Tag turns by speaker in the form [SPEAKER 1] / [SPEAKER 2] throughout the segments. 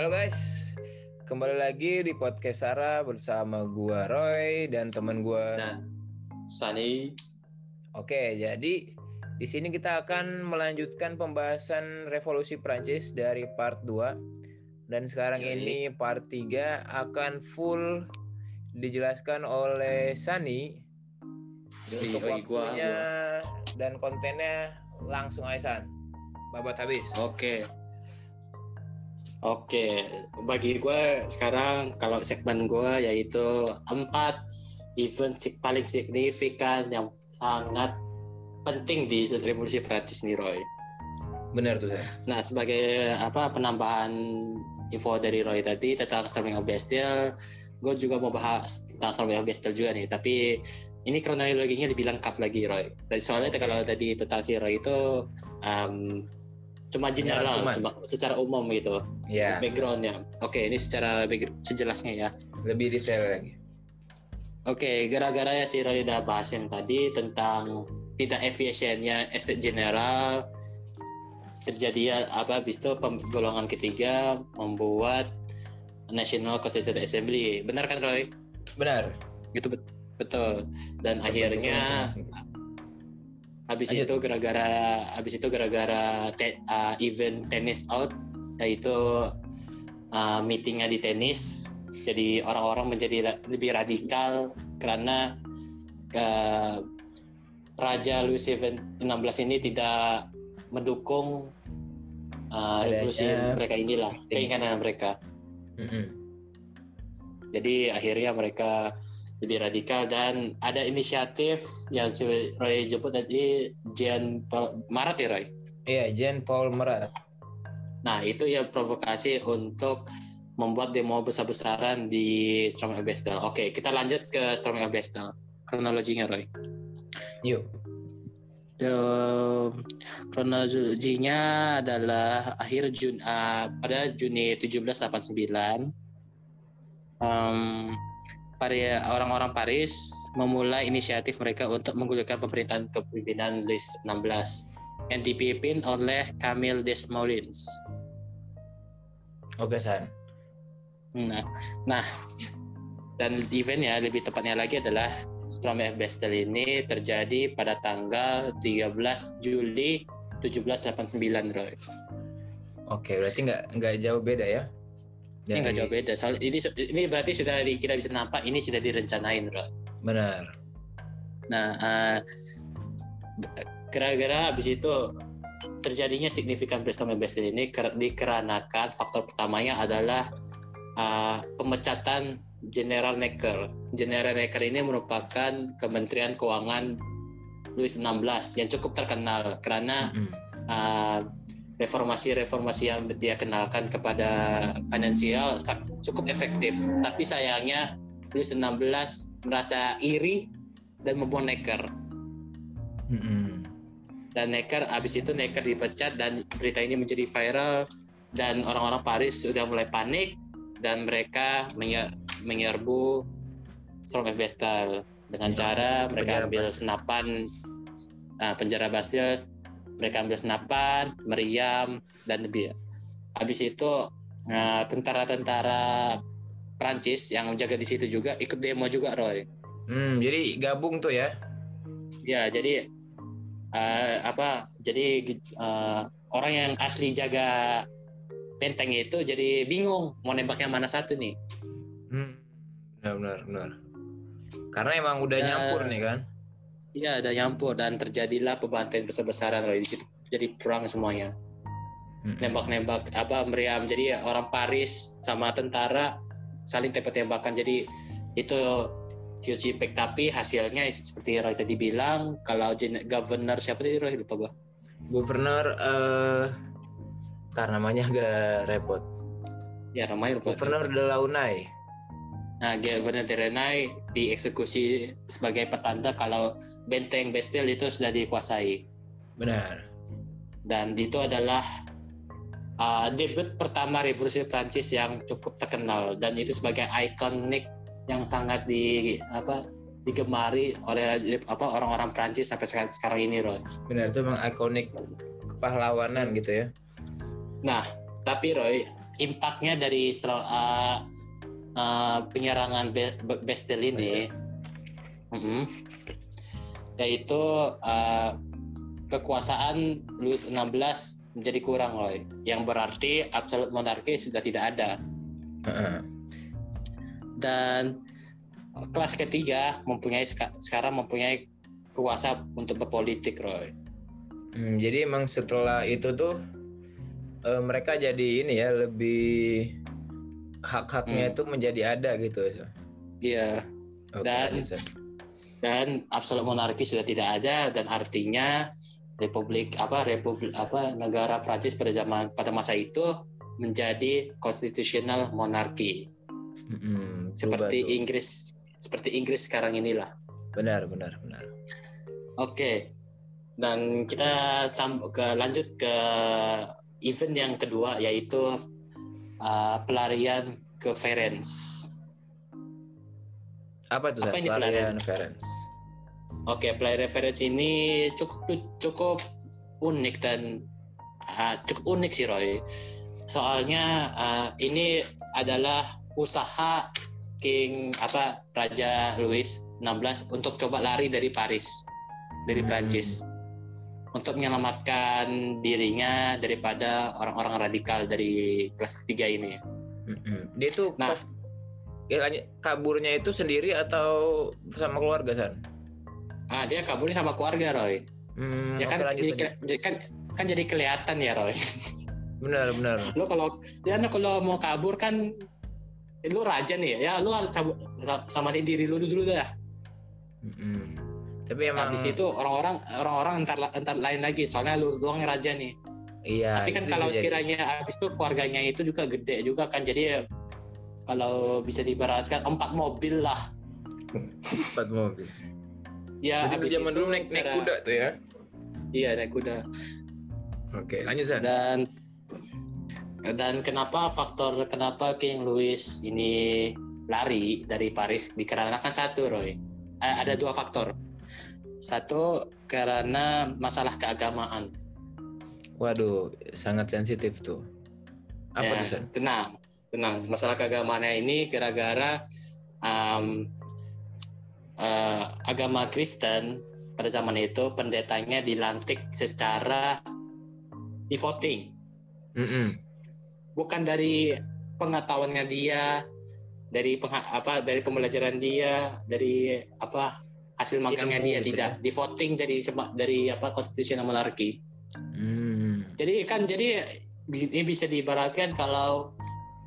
[SPEAKER 1] Halo guys, kembali lagi di podcast Sarah bersama gua Roy dan teman gua.
[SPEAKER 2] Nah, Sani.
[SPEAKER 1] Oke, jadi di sini kita akan melanjutkan pembahasan revolusi Prancis dari part 2 dan sekarang
[SPEAKER 2] Yoi.
[SPEAKER 1] ini part 3 akan full dijelaskan oleh Sani
[SPEAKER 2] Yoi,
[SPEAKER 1] untuk
[SPEAKER 2] yoi, gua,
[SPEAKER 1] waktunya dan kontennya langsung Aisan. Babat habis.
[SPEAKER 2] Oke. Oke, bagi gue sekarang kalau segmen gue yaitu empat event paling signifikan yang sangat penting di revolusi Prancis nih Roy.
[SPEAKER 1] Benar tuh, San.
[SPEAKER 2] Nah, sebagai apa penambahan info dari Roy tadi tentang Storming of Bastille, gue juga mau bahas tentang Storming of Bastille juga nih. Tapi ini kronologinya lebih lengkap lagi Roy. Dan soalnya kalau tadi tentang si Roy itu um, cuma general,
[SPEAKER 1] rangkuman.
[SPEAKER 2] cuma secara umum gitu
[SPEAKER 1] Ya,
[SPEAKER 2] backgroundnya. Oke, ini secara sejelasnya ya.
[SPEAKER 1] lebih detail lagi.
[SPEAKER 2] Oke, gara-gara ya si Roy udah bahas yang tadi tentang tidak efisiennya estate general terjadi ya apa habis itu golongan ketiga membuat National Constituent Assembly. Benar kan Roy?
[SPEAKER 1] Benar.
[SPEAKER 2] Itu bet- betul. Dan akhirnya habis itu gara-gara habis itu gara-gara te- uh, event tenis out yaitu uh, meetingnya di tenis jadi orang-orang menjadi ra- lebih radikal karena uh, Raja Louis XVI ini tidak mendukung uh,
[SPEAKER 1] Adanya
[SPEAKER 2] revolusi mereka inilah keinginan mereka.
[SPEAKER 1] Mm-mm.
[SPEAKER 2] jadi akhirnya mereka lebih radikal dan ada inisiatif yang si Roy jemput tadi Jean Paul Marat ya Roy.
[SPEAKER 1] Iya, Jean Paul Marat.
[SPEAKER 2] Nah itu ya provokasi untuk membuat demo besar-besaran di Storming of Bastille. Oke kita lanjut ke Storming of Bastille. Kronologinya Roy.
[SPEAKER 1] Yuk.
[SPEAKER 2] Ehm, kronologinya adalah akhir Jun ah, pada Juni 1789 Em, Pari- orang-orang Paris memulai inisiatif mereka untuk menggulirkan pemerintahan kepemimpinan Louis XVI yang dipimpin oleh Camille Desmoulins.
[SPEAKER 1] Oke, San.
[SPEAKER 2] Nah, nah dan eventnya lebih tepatnya lagi adalah Storming of Bastille ini terjadi pada tanggal 13 Juli 1789, Roy.
[SPEAKER 1] Oke, berarti nggak nggak jauh beda ya?
[SPEAKER 2] Ini nggak jauh beda. Soal ini ini berarti sudah di- kita bisa nampak ini sudah direncanain, Roy.
[SPEAKER 1] Benar.
[SPEAKER 2] Nah, eh, kira-kira habis itu terjadinya signifikan Storming of Bastille ini dikarenakan faktor pertamanya adalah eh, pemecatan General Necker. General Necker ini merupakan Kementerian Keuangan Louis XVI yang cukup terkenal karena
[SPEAKER 1] Mm-mm.
[SPEAKER 2] uh, reformasi-reformasi yang dia kenalkan kepada finansial cukup efektif. Tapi sayangnya Louis XVI merasa iri dan membuang Necker.
[SPEAKER 1] Mm-mm.
[SPEAKER 2] Dan Necker abis itu Necker dipecat dan berita ini menjadi viral dan orang-orang Paris sudah mulai panik dan mereka menyer- menyerbu of Bastille dengan
[SPEAKER 1] Ya,
[SPEAKER 2] cara mereka ambil senapan ah, penjara Bastille mereka ambil senapan meriam dan lebih habis itu ah, tentara-tentara Prancis yang menjaga di situ juga ikut demo juga Roy
[SPEAKER 1] Hmm, jadi gabung tuh ya?
[SPEAKER 2] ya jadi eh, apa jadi eh, orang yang asli jaga benteng itu jadi bingung mau nembak yang mana satu nih
[SPEAKER 1] Hmm. Benar, benar, benar. Karena emang udah
[SPEAKER 2] Ya.
[SPEAKER 1] nyampur nih kan?
[SPEAKER 2] Iya ada nyampur dan terjadilah pembantaian besar-besaran Roy. Di situ jadi perang semuanya. Nembak-nembak apa meriam. Jadi orang Paris sama tentara saling tembak-tembakan. Jadi itu huge impact tapi hasilnya seperti Roy tadi bilang kalau governor siapa tadi Roy? Lupa gua.
[SPEAKER 1] Gubernur eh karena namanya agak repot.
[SPEAKER 2] ya ramai lupa.
[SPEAKER 1] Gubernur de Launay.
[SPEAKER 2] Nah, Governor Terenai dieksekusi sebagai pertanda kalau benteng Bastille itu sudah dikuasai.
[SPEAKER 1] Benar.
[SPEAKER 2] Dan itu adalah uh, debut pertama revolusi Prancis yang cukup terkenal dan itu sebagai ikonik yang sangat di apa digemari oleh apa orang-orang Prancis sampai sekarang, sekarang ini, Roy.
[SPEAKER 1] Benar itu emang ikonik kepahlawanan gitu ya.
[SPEAKER 2] Nah, tapi Roy, impactnya dari uh, uh, penyerangan Be Bastille ini, mm -hmm, yaitu uh, kekuasaan Louis XVI menjadi kurang loh, yang berarti absolute monarki sudah tidak ada. Dan kelas ketiga mempunyai sekarang mempunyai kuasa untuk berpolitik, Roy.
[SPEAKER 1] Hmm, jadi emang setelah itu tuh uh, mereka jadi ini ya lebih hak-haknya hmm. itu menjadi ada gitu.
[SPEAKER 2] Iya. Okay, dan dan absolut monarki sudah tidak ada dan artinya republik apa republik apa negara Prancis pada zaman pada masa itu menjadi constitutional monarki. Hmm, seperti tuh. Inggris seperti Inggris sekarang inilah.
[SPEAKER 1] Benar, benar, benar.
[SPEAKER 2] Oke. Okay. Dan kita ke lanjut ke event yang kedua yaitu uh, pelarian ke Ferenc.
[SPEAKER 1] Apa itu Apa ini pelarian, pelarian Ferenc?
[SPEAKER 2] Oke, okay, pelarian Ferenc ini cukup cukup unik dan uh, cukup unik sih Roy. Soalnya uh, ini adalah usaha King apa Raja Louis 16 untuk coba lari dari Paris dari hmm. Prancis untuk menyelamatkan dirinya daripada orang-orang radikal dari kelas ketiga ini.
[SPEAKER 1] Dia tuh nah, pas kaburnya itu sendiri atau bersama keluarga san?
[SPEAKER 2] Ah dia kaburnya sama keluarga Roy. Hmm, ya kan, lanjut, jadi, kan kan jadi kelihatan ya Roy.
[SPEAKER 1] Benar benar.
[SPEAKER 2] Lo kalau dia kalau mau kabur kan lu raja nih ya lu harus cabut sama diri lu dulu dah. Hmm tapi emang habis itu orang-orang orang-orang entar entar lain lagi. Soalnya lu doang raja nih. Iya tapi kan kalau sekiranya habis itu keluarganya itu juga gede juga kan. Jadi kalau bisa dibaratkan empat mobil lah.
[SPEAKER 1] Empat mobil.
[SPEAKER 2] Ya
[SPEAKER 1] Jadi zaman dulu naik, naik kuda tuh ya?
[SPEAKER 2] Iya naik kuda.
[SPEAKER 1] Oke lanjut San.
[SPEAKER 2] dan dan kenapa faktor kenapa King Louis ini lari dari Paris? Dikarenakan satu Roy. Eh, ada dua faktor satu karena masalah keagamaan.
[SPEAKER 1] Waduh, sangat sensitif tuh.
[SPEAKER 2] Apa ya? Tenang, tenang. Masalah keagamaannya ini gara-gara um, uh, agama Kristen pada zaman itu pendetanya dilantik secara di voting. Mm -hmm. Bukan dari pengetahuannya dia, dari pengha apa dari pembelajaran dia, dari apa hasil magangnya dia tidak ya. di voting jadi dari apa konstitusional monarki. Hmm. Jadi kan jadi ini bisa diibaratkan kalau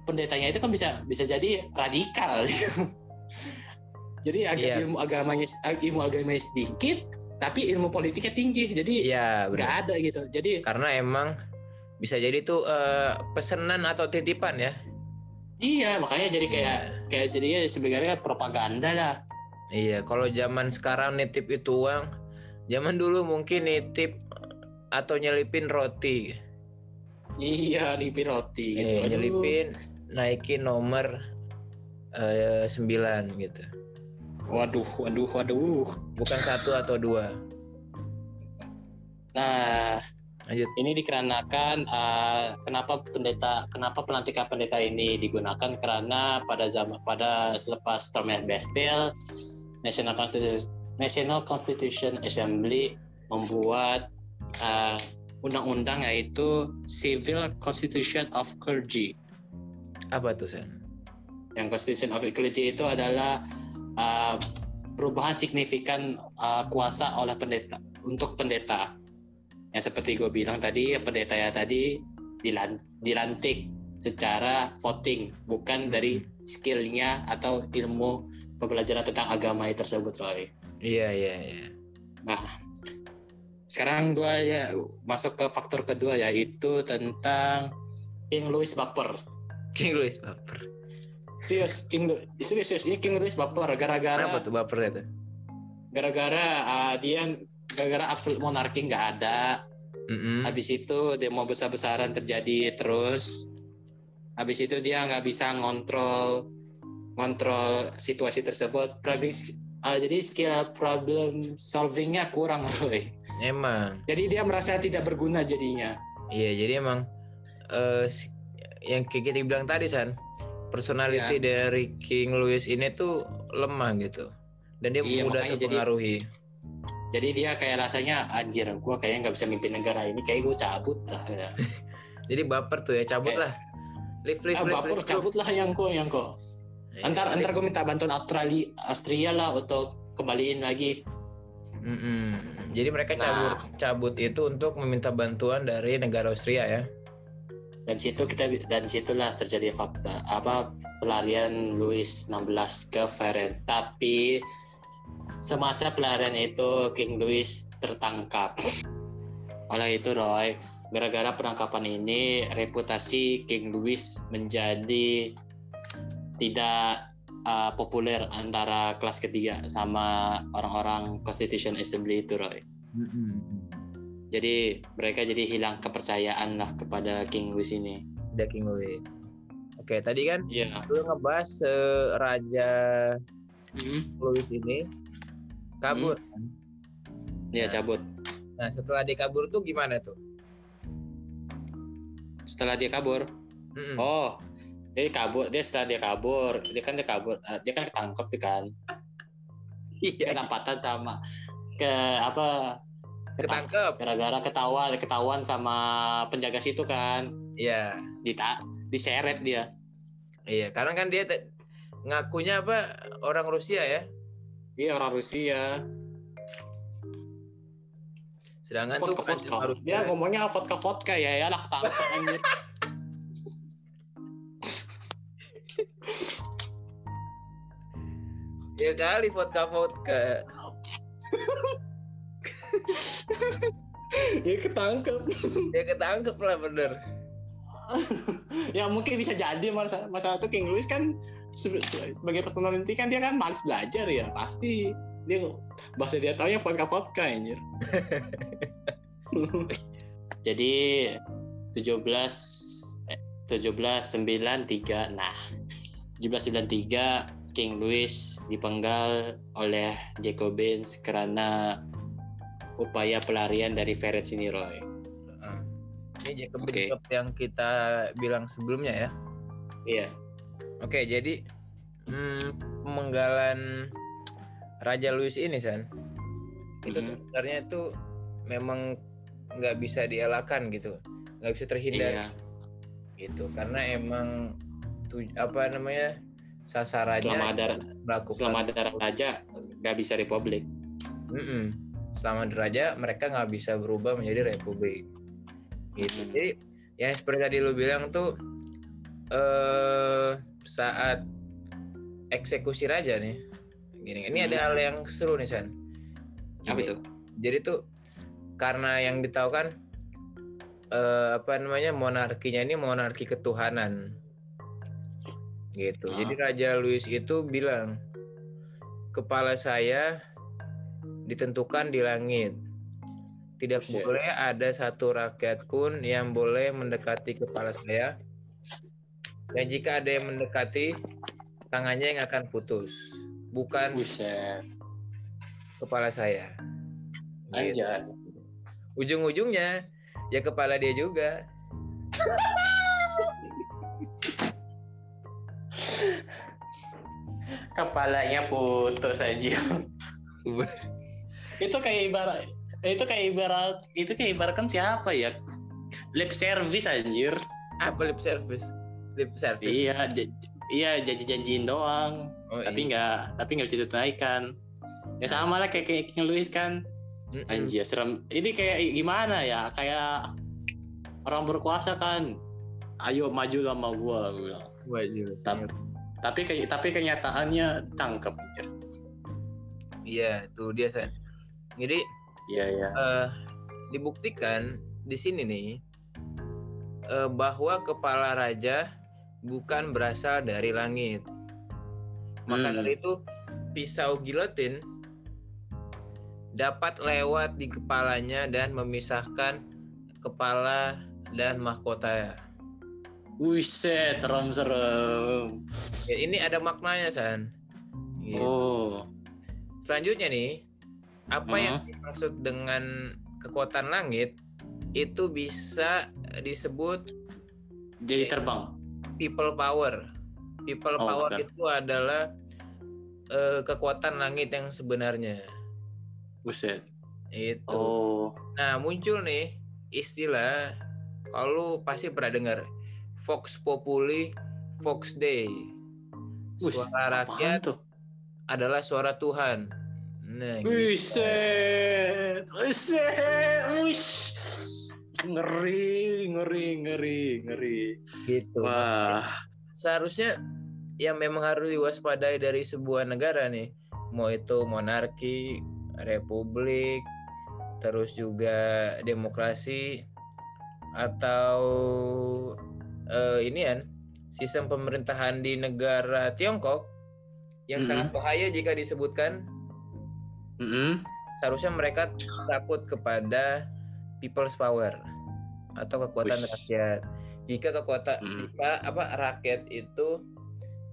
[SPEAKER 2] pendetanya itu kan bisa bisa jadi radikal. jadi agak yeah. ilmu agamanya ilmu agamanya sedikit tapi ilmu politiknya tinggi jadi
[SPEAKER 1] yeah,
[SPEAKER 2] nggak ada gitu jadi
[SPEAKER 1] karena emang bisa jadi tuh uh, pesanan atau titipan ya
[SPEAKER 2] iya makanya jadi kayak yeah. kayak jadinya sebenarnya propaganda lah
[SPEAKER 1] Iya, kalau zaman sekarang nitip itu uang, zaman dulu mungkin nitip atau nyelipin roti.
[SPEAKER 2] Iya, nyelipin roti
[SPEAKER 1] gitu. Iya, nyelipin naikin nomor uh, gitu.
[SPEAKER 2] Waduh, waduh, waduh.
[SPEAKER 1] Bukan satu atau dua.
[SPEAKER 2] Nah, Lanjut. Ini dikarenakan uh, kenapa pendeta, kenapa pelantikan pendeta ini digunakan karena pada zaman pada selepas Stormy Bastille National Constitution, National Constitution Assembly membuat uh, undang-undang yaitu Civil Constitution of Clergy.
[SPEAKER 1] Apa tuh, Sen?
[SPEAKER 2] Yang Constitution of Clergy itu adalah uh, perubahan signifikan uh, kuasa oleh pendeta untuk pendeta. Yang seperti gue bilang tadi, pendeta ya tadi dilantik secara voting, bukan dari skillnya atau ilmu pembelajaran tentang agama tersebut Roy.
[SPEAKER 1] Iya iya iya.
[SPEAKER 2] Nah sekarang dua ya masuk ke faktor kedua yaitu tentang King Louis baper.
[SPEAKER 1] King Louis baper.
[SPEAKER 2] Serius, King Louis, serius, serius, ini King Louis baper gara-gara.
[SPEAKER 1] Apa tuh baper itu?
[SPEAKER 2] Gara-gara uh, dia gara-gara absolut monarki nggak ada. Mm-hmm. Habis itu demo besar-besaran terjadi terus. Habis itu dia nggak bisa ngontrol kontrol situasi tersebut uh, jadi skill problem solvingnya kurang Roy.
[SPEAKER 1] Emang.
[SPEAKER 2] Jadi dia merasa tidak berguna jadinya.
[SPEAKER 1] Iya, jadi emang uh, yang kayak kita bilang tadi san personality dari King Louis ini tuh lemah gitu dan dia
[SPEAKER 2] Iya,
[SPEAKER 1] mudah
[SPEAKER 2] jadi-
[SPEAKER 1] terpengaruhi
[SPEAKER 2] Jadi dia kayak rasanya anjir, gua kayaknya nggak bisa mimpin negara ini, kayak gue cabut lah. Ya.
[SPEAKER 1] jadi baper tuh ya cabut
[SPEAKER 2] Kayak-
[SPEAKER 1] lah live live
[SPEAKER 2] Ah, baper
[SPEAKER 1] live,
[SPEAKER 2] cabut lah yang kok, yang kok.
[SPEAKER 1] Live.
[SPEAKER 2] Antar
[SPEAKER 1] Iya,
[SPEAKER 2] antar
[SPEAKER 1] live.
[SPEAKER 2] gue minta bantuan Australia, Austria lah untuk kembaliin lagi.
[SPEAKER 1] Mm-mm. jadi mereka
[SPEAKER 2] Nah.
[SPEAKER 1] cabut cabut itu untuk meminta bantuan dari negara Austria ya
[SPEAKER 2] Dan situ kita dan situlah terjadi fakta apa pelarian Louis 16 ke Ferenc. Tapi semasa pelarian itu King Louis tertangkap. Oleh itu Roy, gara-gara penangkapan ini reputasi King Louis menjadi tidak uh, populer antara kelas ketiga sama orang-orang Constitution Assembly itu Roy. Jadi mereka jadi hilang kepercayaan lah kepada King Louis ini.
[SPEAKER 1] The King Louis oke tadi kan
[SPEAKER 2] Iya.
[SPEAKER 1] lu ngebahas eh, Raja
[SPEAKER 2] Hmm.
[SPEAKER 1] Louis ini kabur
[SPEAKER 2] Iya cabut.
[SPEAKER 1] nah setelah dia kabur tuh gimana tuh
[SPEAKER 2] Setelah dia kabur,
[SPEAKER 1] Mm-mm.
[SPEAKER 2] oh dia kabur. Dia setelah dia kabur, dia kan dia kabur. eh, dia kan ketangkep tuh kan.
[SPEAKER 1] iya
[SPEAKER 2] Kedapatan sama ke apa? ketang-
[SPEAKER 1] ketangkep
[SPEAKER 2] Gara-gara ketawa, ketahuan sama penjaga situ kan.
[SPEAKER 1] iya
[SPEAKER 2] Dita, diseret dia.
[SPEAKER 1] iya karena kan dia ngakunya apa orang Rusia ya
[SPEAKER 2] Dia orang Rusia.
[SPEAKER 1] sedangkan tuh
[SPEAKER 2] Vodka vodka. Dia ngomongnya vodka vodka ya ya lah ketangkep anjir.
[SPEAKER 1] ya kali vodka vodka.
[SPEAKER 2] Dia ketangkep.
[SPEAKER 1] dia ketangkep lah bener.
[SPEAKER 2] Ya mungkin bisa jadi masa masa itu King Louis kan sebagai personality kan dia kan malas belajar ya. Pasti dia bahasa dia tahu ya vodka vodka anjir. Jadi 17 eh, 1793 nah 1793 King Louis dipenggal oleh Jacobins karena upaya pelarian dari Ferenc ini Roy
[SPEAKER 1] ini Jacob
[SPEAKER 2] Oke.
[SPEAKER 1] Jacob yang kita bilang sebelumnya ya?
[SPEAKER 2] Iya.
[SPEAKER 1] Oke, jadi hmm, pemenggalan Raja Louis ini, San, itu tuh
[SPEAKER 2] Mhm.
[SPEAKER 1] sebenarnya itu memang nggak bisa dielakkan gitu, nggak bisa terhindar.
[SPEAKER 2] Iya.
[SPEAKER 1] Gitu, karena emang tu, apa namanya sasarannya
[SPEAKER 2] selama ada
[SPEAKER 1] melakukan
[SPEAKER 2] selama ada raja nggak bisa republik.
[SPEAKER 1] Mm-mm. selama ada raja mereka nggak bisa berubah menjadi republik. Gitu.
[SPEAKER 2] Mhm.
[SPEAKER 1] jadi yang seperti tadi lu bilang tuh eh saat eksekusi raja nih gini ini ada
[SPEAKER 2] Mhm.
[SPEAKER 1] hal yang seru nih San.
[SPEAKER 2] Apa
[SPEAKER 1] Gini,
[SPEAKER 2] itu
[SPEAKER 1] jadi tuh karena yang ditahu kan eh, apa namanya monarkinya ini monarki ketuhanan gitu.
[SPEAKER 2] Ah.
[SPEAKER 1] jadi Raja Louis itu bilang kepala saya ditentukan di langit. Tidak
[SPEAKER 2] Buset.
[SPEAKER 1] boleh ada satu rakyat pun yang boleh mendekati kepala saya. Dan jika ada yang mendekati tangannya yang akan putus. Bukan
[SPEAKER 2] buset.
[SPEAKER 1] kepala saya. Gitu. Ujung-ujungnya ya kepala dia juga
[SPEAKER 2] kepalanya putus aja itu kayak ibarat itu kayak ibarat itu kayak ibaratkan siapa ya? Lip service anjir.
[SPEAKER 1] Apa lip service? Lip service?
[SPEAKER 2] Iya iya janji-janjiin doang.
[SPEAKER 1] Oh,
[SPEAKER 2] tapi
[SPEAKER 1] iya.
[SPEAKER 2] nggak tapi nggak bisa ditunaikan. Ya sama lah kayak kayak King Louis kan.
[SPEAKER 1] Mm-mm.
[SPEAKER 2] anjir serem. Ini kayak gimana ya? Kayak orang berkuasa kan. Ayo maju sama gua gua bilang. Tapi- tapi kayak tapi kenyataannya tangkap anjir
[SPEAKER 1] iya tuh dia San. jadi
[SPEAKER 2] iya iya
[SPEAKER 1] eh, dibuktikan di sini nih eh, bahwa kepala raja bukan berasal dari langit. Maka
[SPEAKER 2] Hmm.
[SPEAKER 1] dari itu pisau gilotin dapat lewat di kepalanya dan memisahkan kepala dan mahkota.
[SPEAKER 2] Wiset, serem-serem.
[SPEAKER 1] Ya, ini ada maknanya san. Gitu.
[SPEAKER 2] Oh,
[SPEAKER 1] Selanjutnya nih, apa
[SPEAKER 2] Hmm.
[SPEAKER 1] yang dimaksud dengan kekuatan langit itu bisa disebut
[SPEAKER 2] Jadi terbang.
[SPEAKER 1] people power. People
[SPEAKER 2] Oh,
[SPEAKER 1] power
[SPEAKER 2] bukan.
[SPEAKER 1] itu adalah eh, kekuatan langit yang sebenarnya.
[SPEAKER 2] Buset.
[SPEAKER 1] Itu.
[SPEAKER 2] Oh.
[SPEAKER 1] Nah, muncul nih istilah kalau pasti pernah dengar Vox Populi, Vox Dei. Suara rakyat
[SPEAKER 2] tuh?
[SPEAKER 1] adalah suara Tuhan. Nah, gitu.
[SPEAKER 2] Wiset, wish. Ngeri, ngeri, ngeri, ngeri.
[SPEAKER 1] gitu.
[SPEAKER 2] Wah,
[SPEAKER 1] Seharusnya yang memang harus diwaspadai dari sebuah negara nih, mau itu monarki, republik, terus juga demokrasi atau eh, ini kan sistem pemerintahan di negara Tiongkok yang
[SPEAKER 2] Mhm.
[SPEAKER 1] sangat bahaya jika disebutkan
[SPEAKER 2] Mm-mm.
[SPEAKER 1] seharusnya mereka takut kepada people's power atau kekuatan
[SPEAKER 2] Wish.
[SPEAKER 1] rakyat. Jika kekuatan
[SPEAKER 2] Mm.
[SPEAKER 1] jika apa rakyat itu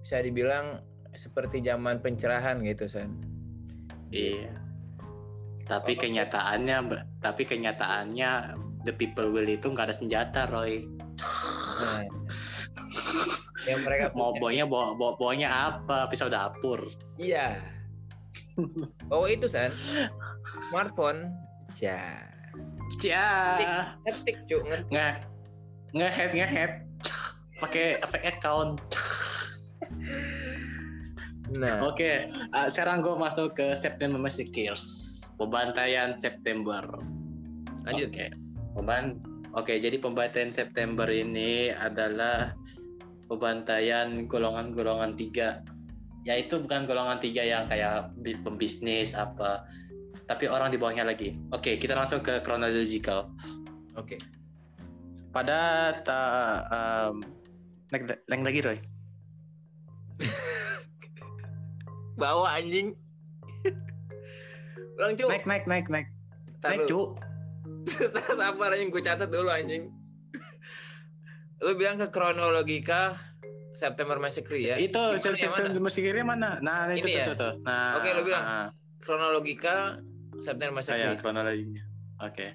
[SPEAKER 1] bisa dibilang seperti zaman pencerahan gitu san.
[SPEAKER 2] Iya. Tapi
[SPEAKER 1] Oh,
[SPEAKER 2] kenyataannya, tapi kenyataannya the people will itu nggak ada senjata, Roy.
[SPEAKER 1] Nah, yang mereka
[SPEAKER 2] Mau bawanya bawa, bawa bawanya apa? Pisau dapur.
[SPEAKER 1] Iya. Oh itu san smartphone. Ya.
[SPEAKER 2] Ya,
[SPEAKER 1] Ngetik cuk ngetik.
[SPEAKER 2] nggak ngehead ngehead. Pakai fake account.
[SPEAKER 1] Nah,
[SPEAKER 2] Oke, uh, sekarang gue masuk ke September Massacres. Pembantaian September.
[SPEAKER 1] lanjut.
[SPEAKER 2] Oke. Pemban Oke, jadi pembantaian September ini adalah pembantaian golongan-golongan tiga. Yaitu bukan golongan tiga yang kayak bi- pembisnis apa, tapi orang di bawahnya lagi. Oke, kita langsung ke chronological.
[SPEAKER 1] Oke.
[SPEAKER 2] Pada ta, um, naik, naik lagi Roy.
[SPEAKER 1] Bawa anjing. Ulang cuk.
[SPEAKER 2] Naik, naik, naik, naik, naik, cu.
[SPEAKER 1] Sabar anjing gue catat dulu anjing. Lu bilang ke kronologika September Massacre ya.
[SPEAKER 2] Itu
[SPEAKER 1] Gimana yang mana?
[SPEAKER 2] September Massacre mana? Nah, itu
[SPEAKER 1] Ini
[SPEAKER 2] tuh,
[SPEAKER 1] ya?
[SPEAKER 2] tuh, tuh. Nah,
[SPEAKER 1] Oke, lu bilang.
[SPEAKER 2] ah.
[SPEAKER 1] Kronologika September
[SPEAKER 2] Oh ya,
[SPEAKER 1] Massacre.
[SPEAKER 2] kronologinya. Oke.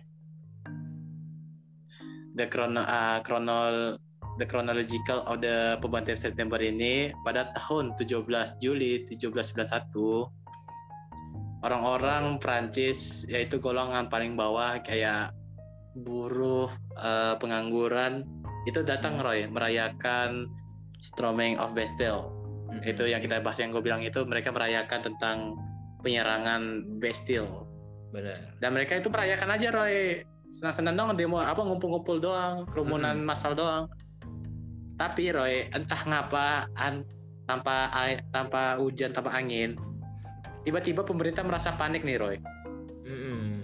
[SPEAKER 2] The chrono uh, chronol the chronological of the pembantaian September ini pada tahun 17 Juli 1791 orang-orang Prancis yaitu golongan paling bawah kayak buruh uh, pengangguran itu datang Roy merayakan Storming of Bastille
[SPEAKER 1] Mm-mm.
[SPEAKER 2] itu yang kita bahas yang gue bilang itu mereka merayakan tentang penyerangan Bastille
[SPEAKER 1] benar.
[SPEAKER 2] dan mereka itu merayakan aja Roy senang-senang doang demo apa ngumpul-ngumpul doang kerumunan
[SPEAKER 1] Mm-mm.
[SPEAKER 2] massal doang tapi Roy entah ngapa an- tanpa tanpa hujan tanpa angin tiba-tiba pemerintah merasa panik nih Roy
[SPEAKER 1] Mm-mm.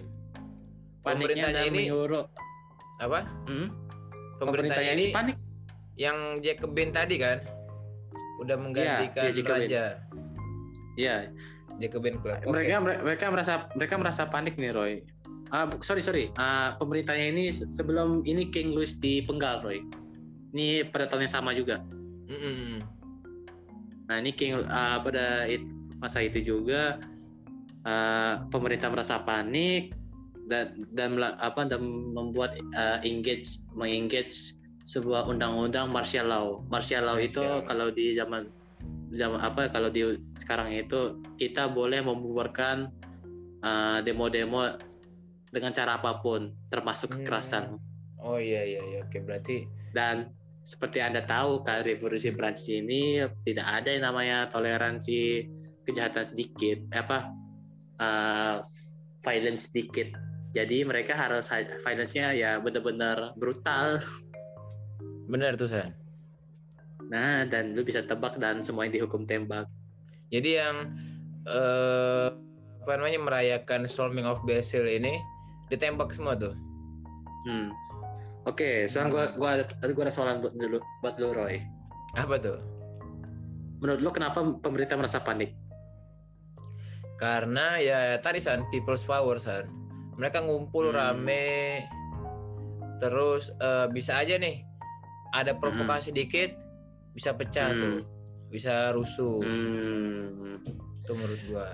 [SPEAKER 2] paniknya dan
[SPEAKER 1] ini
[SPEAKER 2] menyuruh
[SPEAKER 1] apa?
[SPEAKER 2] Hmm?
[SPEAKER 1] Pemerintahnya
[SPEAKER 2] pemerintahnya
[SPEAKER 1] ini
[SPEAKER 2] ini panik
[SPEAKER 1] yang Jacobin tadi kan udah menggantikan
[SPEAKER 2] iya, Jacobin.
[SPEAKER 1] raja
[SPEAKER 2] ya
[SPEAKER 1] Jacobin Club. Oke.
[SPEAKER 2] mereka mereka merasa mereka merasa panik nih Roy Ah, bu- sorry sorry Ah, pemerintahnya ini se- sebelum ini King Louis dipenggal Roy ini pada tahun yang sama juga
[SPEAKER 1] Mm-mm.
[SPEAKER 2] Nah ini King uh, pada it- masa itu juga uh, pemerintah merasa panik dan dan apa dan membuat uh, engage mengengage sebuah undang-undang martial law. Martial law itu kalau di zaman zaman apa kalau di sekarang itu kita boleh membubarkan uh, demo-demo dengan cara apa pun termasuk
[SPEAKER 1] Hmm.
[SPEAKER 2] kekerasan.
[SPEAKER 1] Oh iya iya iya oke berarti
[SPEAKER 2] Dan seperti Anda tahu kan revolusi Prancis ini tidak ada yang namanya toleransi kejahatan sedikit, apa uh, violence sedikit. Jadi mereka harus violence-nya ya benar-benar brutal.
[SPEAKER 1] benar tuh San.
[SPEAKER 2] Nah, dan lu bisa tebak dan semuanya dihukum tembak.
[SPEAKER 1] Jadi yang eh apa namanya merayakan Storming of Bastille ini ditembak semua tuh.
[SPEAKER 2] Hmm. Oke, sekarang gua gua ada gua ada soalan buat dulu buat lu Roy.
[SPEAKER 1] Apa tuh?
[SPEAKER 2] Menurut lu kenapa pemerintah merasa panik?
[SPEAKER 1] Karena ya tadi San people's power San. Mereka ngumpul
[SPEAKER 2] Hmm.
[SPEAKER 1] rame terus eh, bisa aja nih ada provokasi dikit bisa pecah
[SPEAKER 2] Hmm.
[SPEAKER 1] tuh. Bisa rusuh.
[SPEAKER 2] Hmm.
[SPEAKER 1] Itu menurut gua.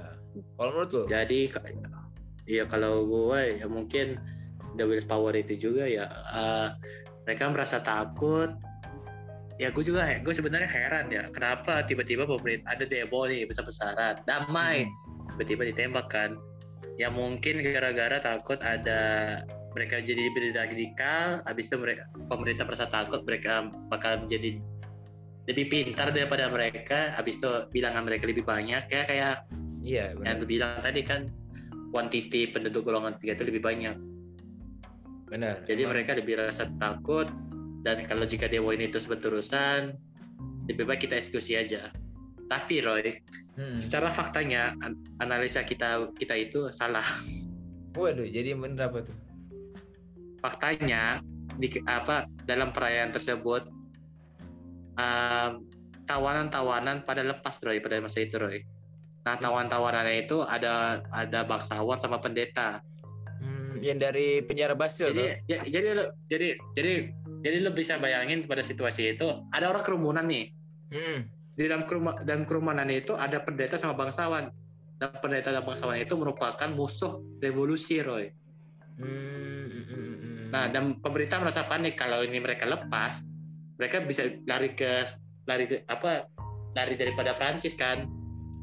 [SPEAKER 1] Kalau menurut lu?
[SPEAKER 2] Jadi ya kalau gue ya mungkin the will power itu juga ya eh, mereka merasa takut ya gue juga gue sebenarnya heran ya kenapa tiba-tiba pemerintah ada demo nih besar-besaran damai
[SPEAKER 1] Hmm.
[SPEAKER 2] Tiba-tiba ditembak kan. Ya mungkin gara-gara takut ada mereka jadi lebih radikal habis itu mereka pemerintah merasa takut mereka bakal menjadi lebih pintar daripada mereka habis itu bilangan mereka lebih banyak. Ya kayak
[SPEAKER 1] Iya,
[SPEAKER 2] yang bilang tadi kan quantity penduduk golongan tiga itu lebih banyak.
[SPEAKER 1] Benar.
[SPEAKER 2] jadi
[SPEAKER 1] Emang-
[SPEAKER 2] mereka lebih rasa takut dan kalau jika demo ini terus berterusan lebih baik kita eksekusi aja tapi Roy
[SPEAKER 1] Hmm.
[SPEAKER 2] secara faktanya an- analisa kita kita itu salah
[SPEAKER 1] Waduh, jadi bener apa tuh?
[SPEAKER 2] faktanya di apa dalam perayaan tersebut tawanan-tawanan pada lepas Roy pada masa itu Roy nah tawanan-tawanannya itu ada ada bangsawan sama pendeta
[SPEAKER 1] Hmm, yang dari penjara Basel
[SPEAKER 2] jadi ja- jadi lo jadi jadi jadi lo bisa bayangin pada situasi itu ada orang kerumunan nih
[SPEAKER 1] Hmm.
[SPEAKER 2] Di dalam keruma, dalam kerumunan itu ada pendeta sama bangsawan dan pendeta dan bangsawan itu merupakan musuh revolusi Roy
[SPEAKER 1] Hmm, hmm, hmm, hmm.
[SPEAKER 2] nah dan pemerintah merasa panik kalau ini mereka lepas mereka bisa lari ke lari ke- apa lari daripada Prancis kan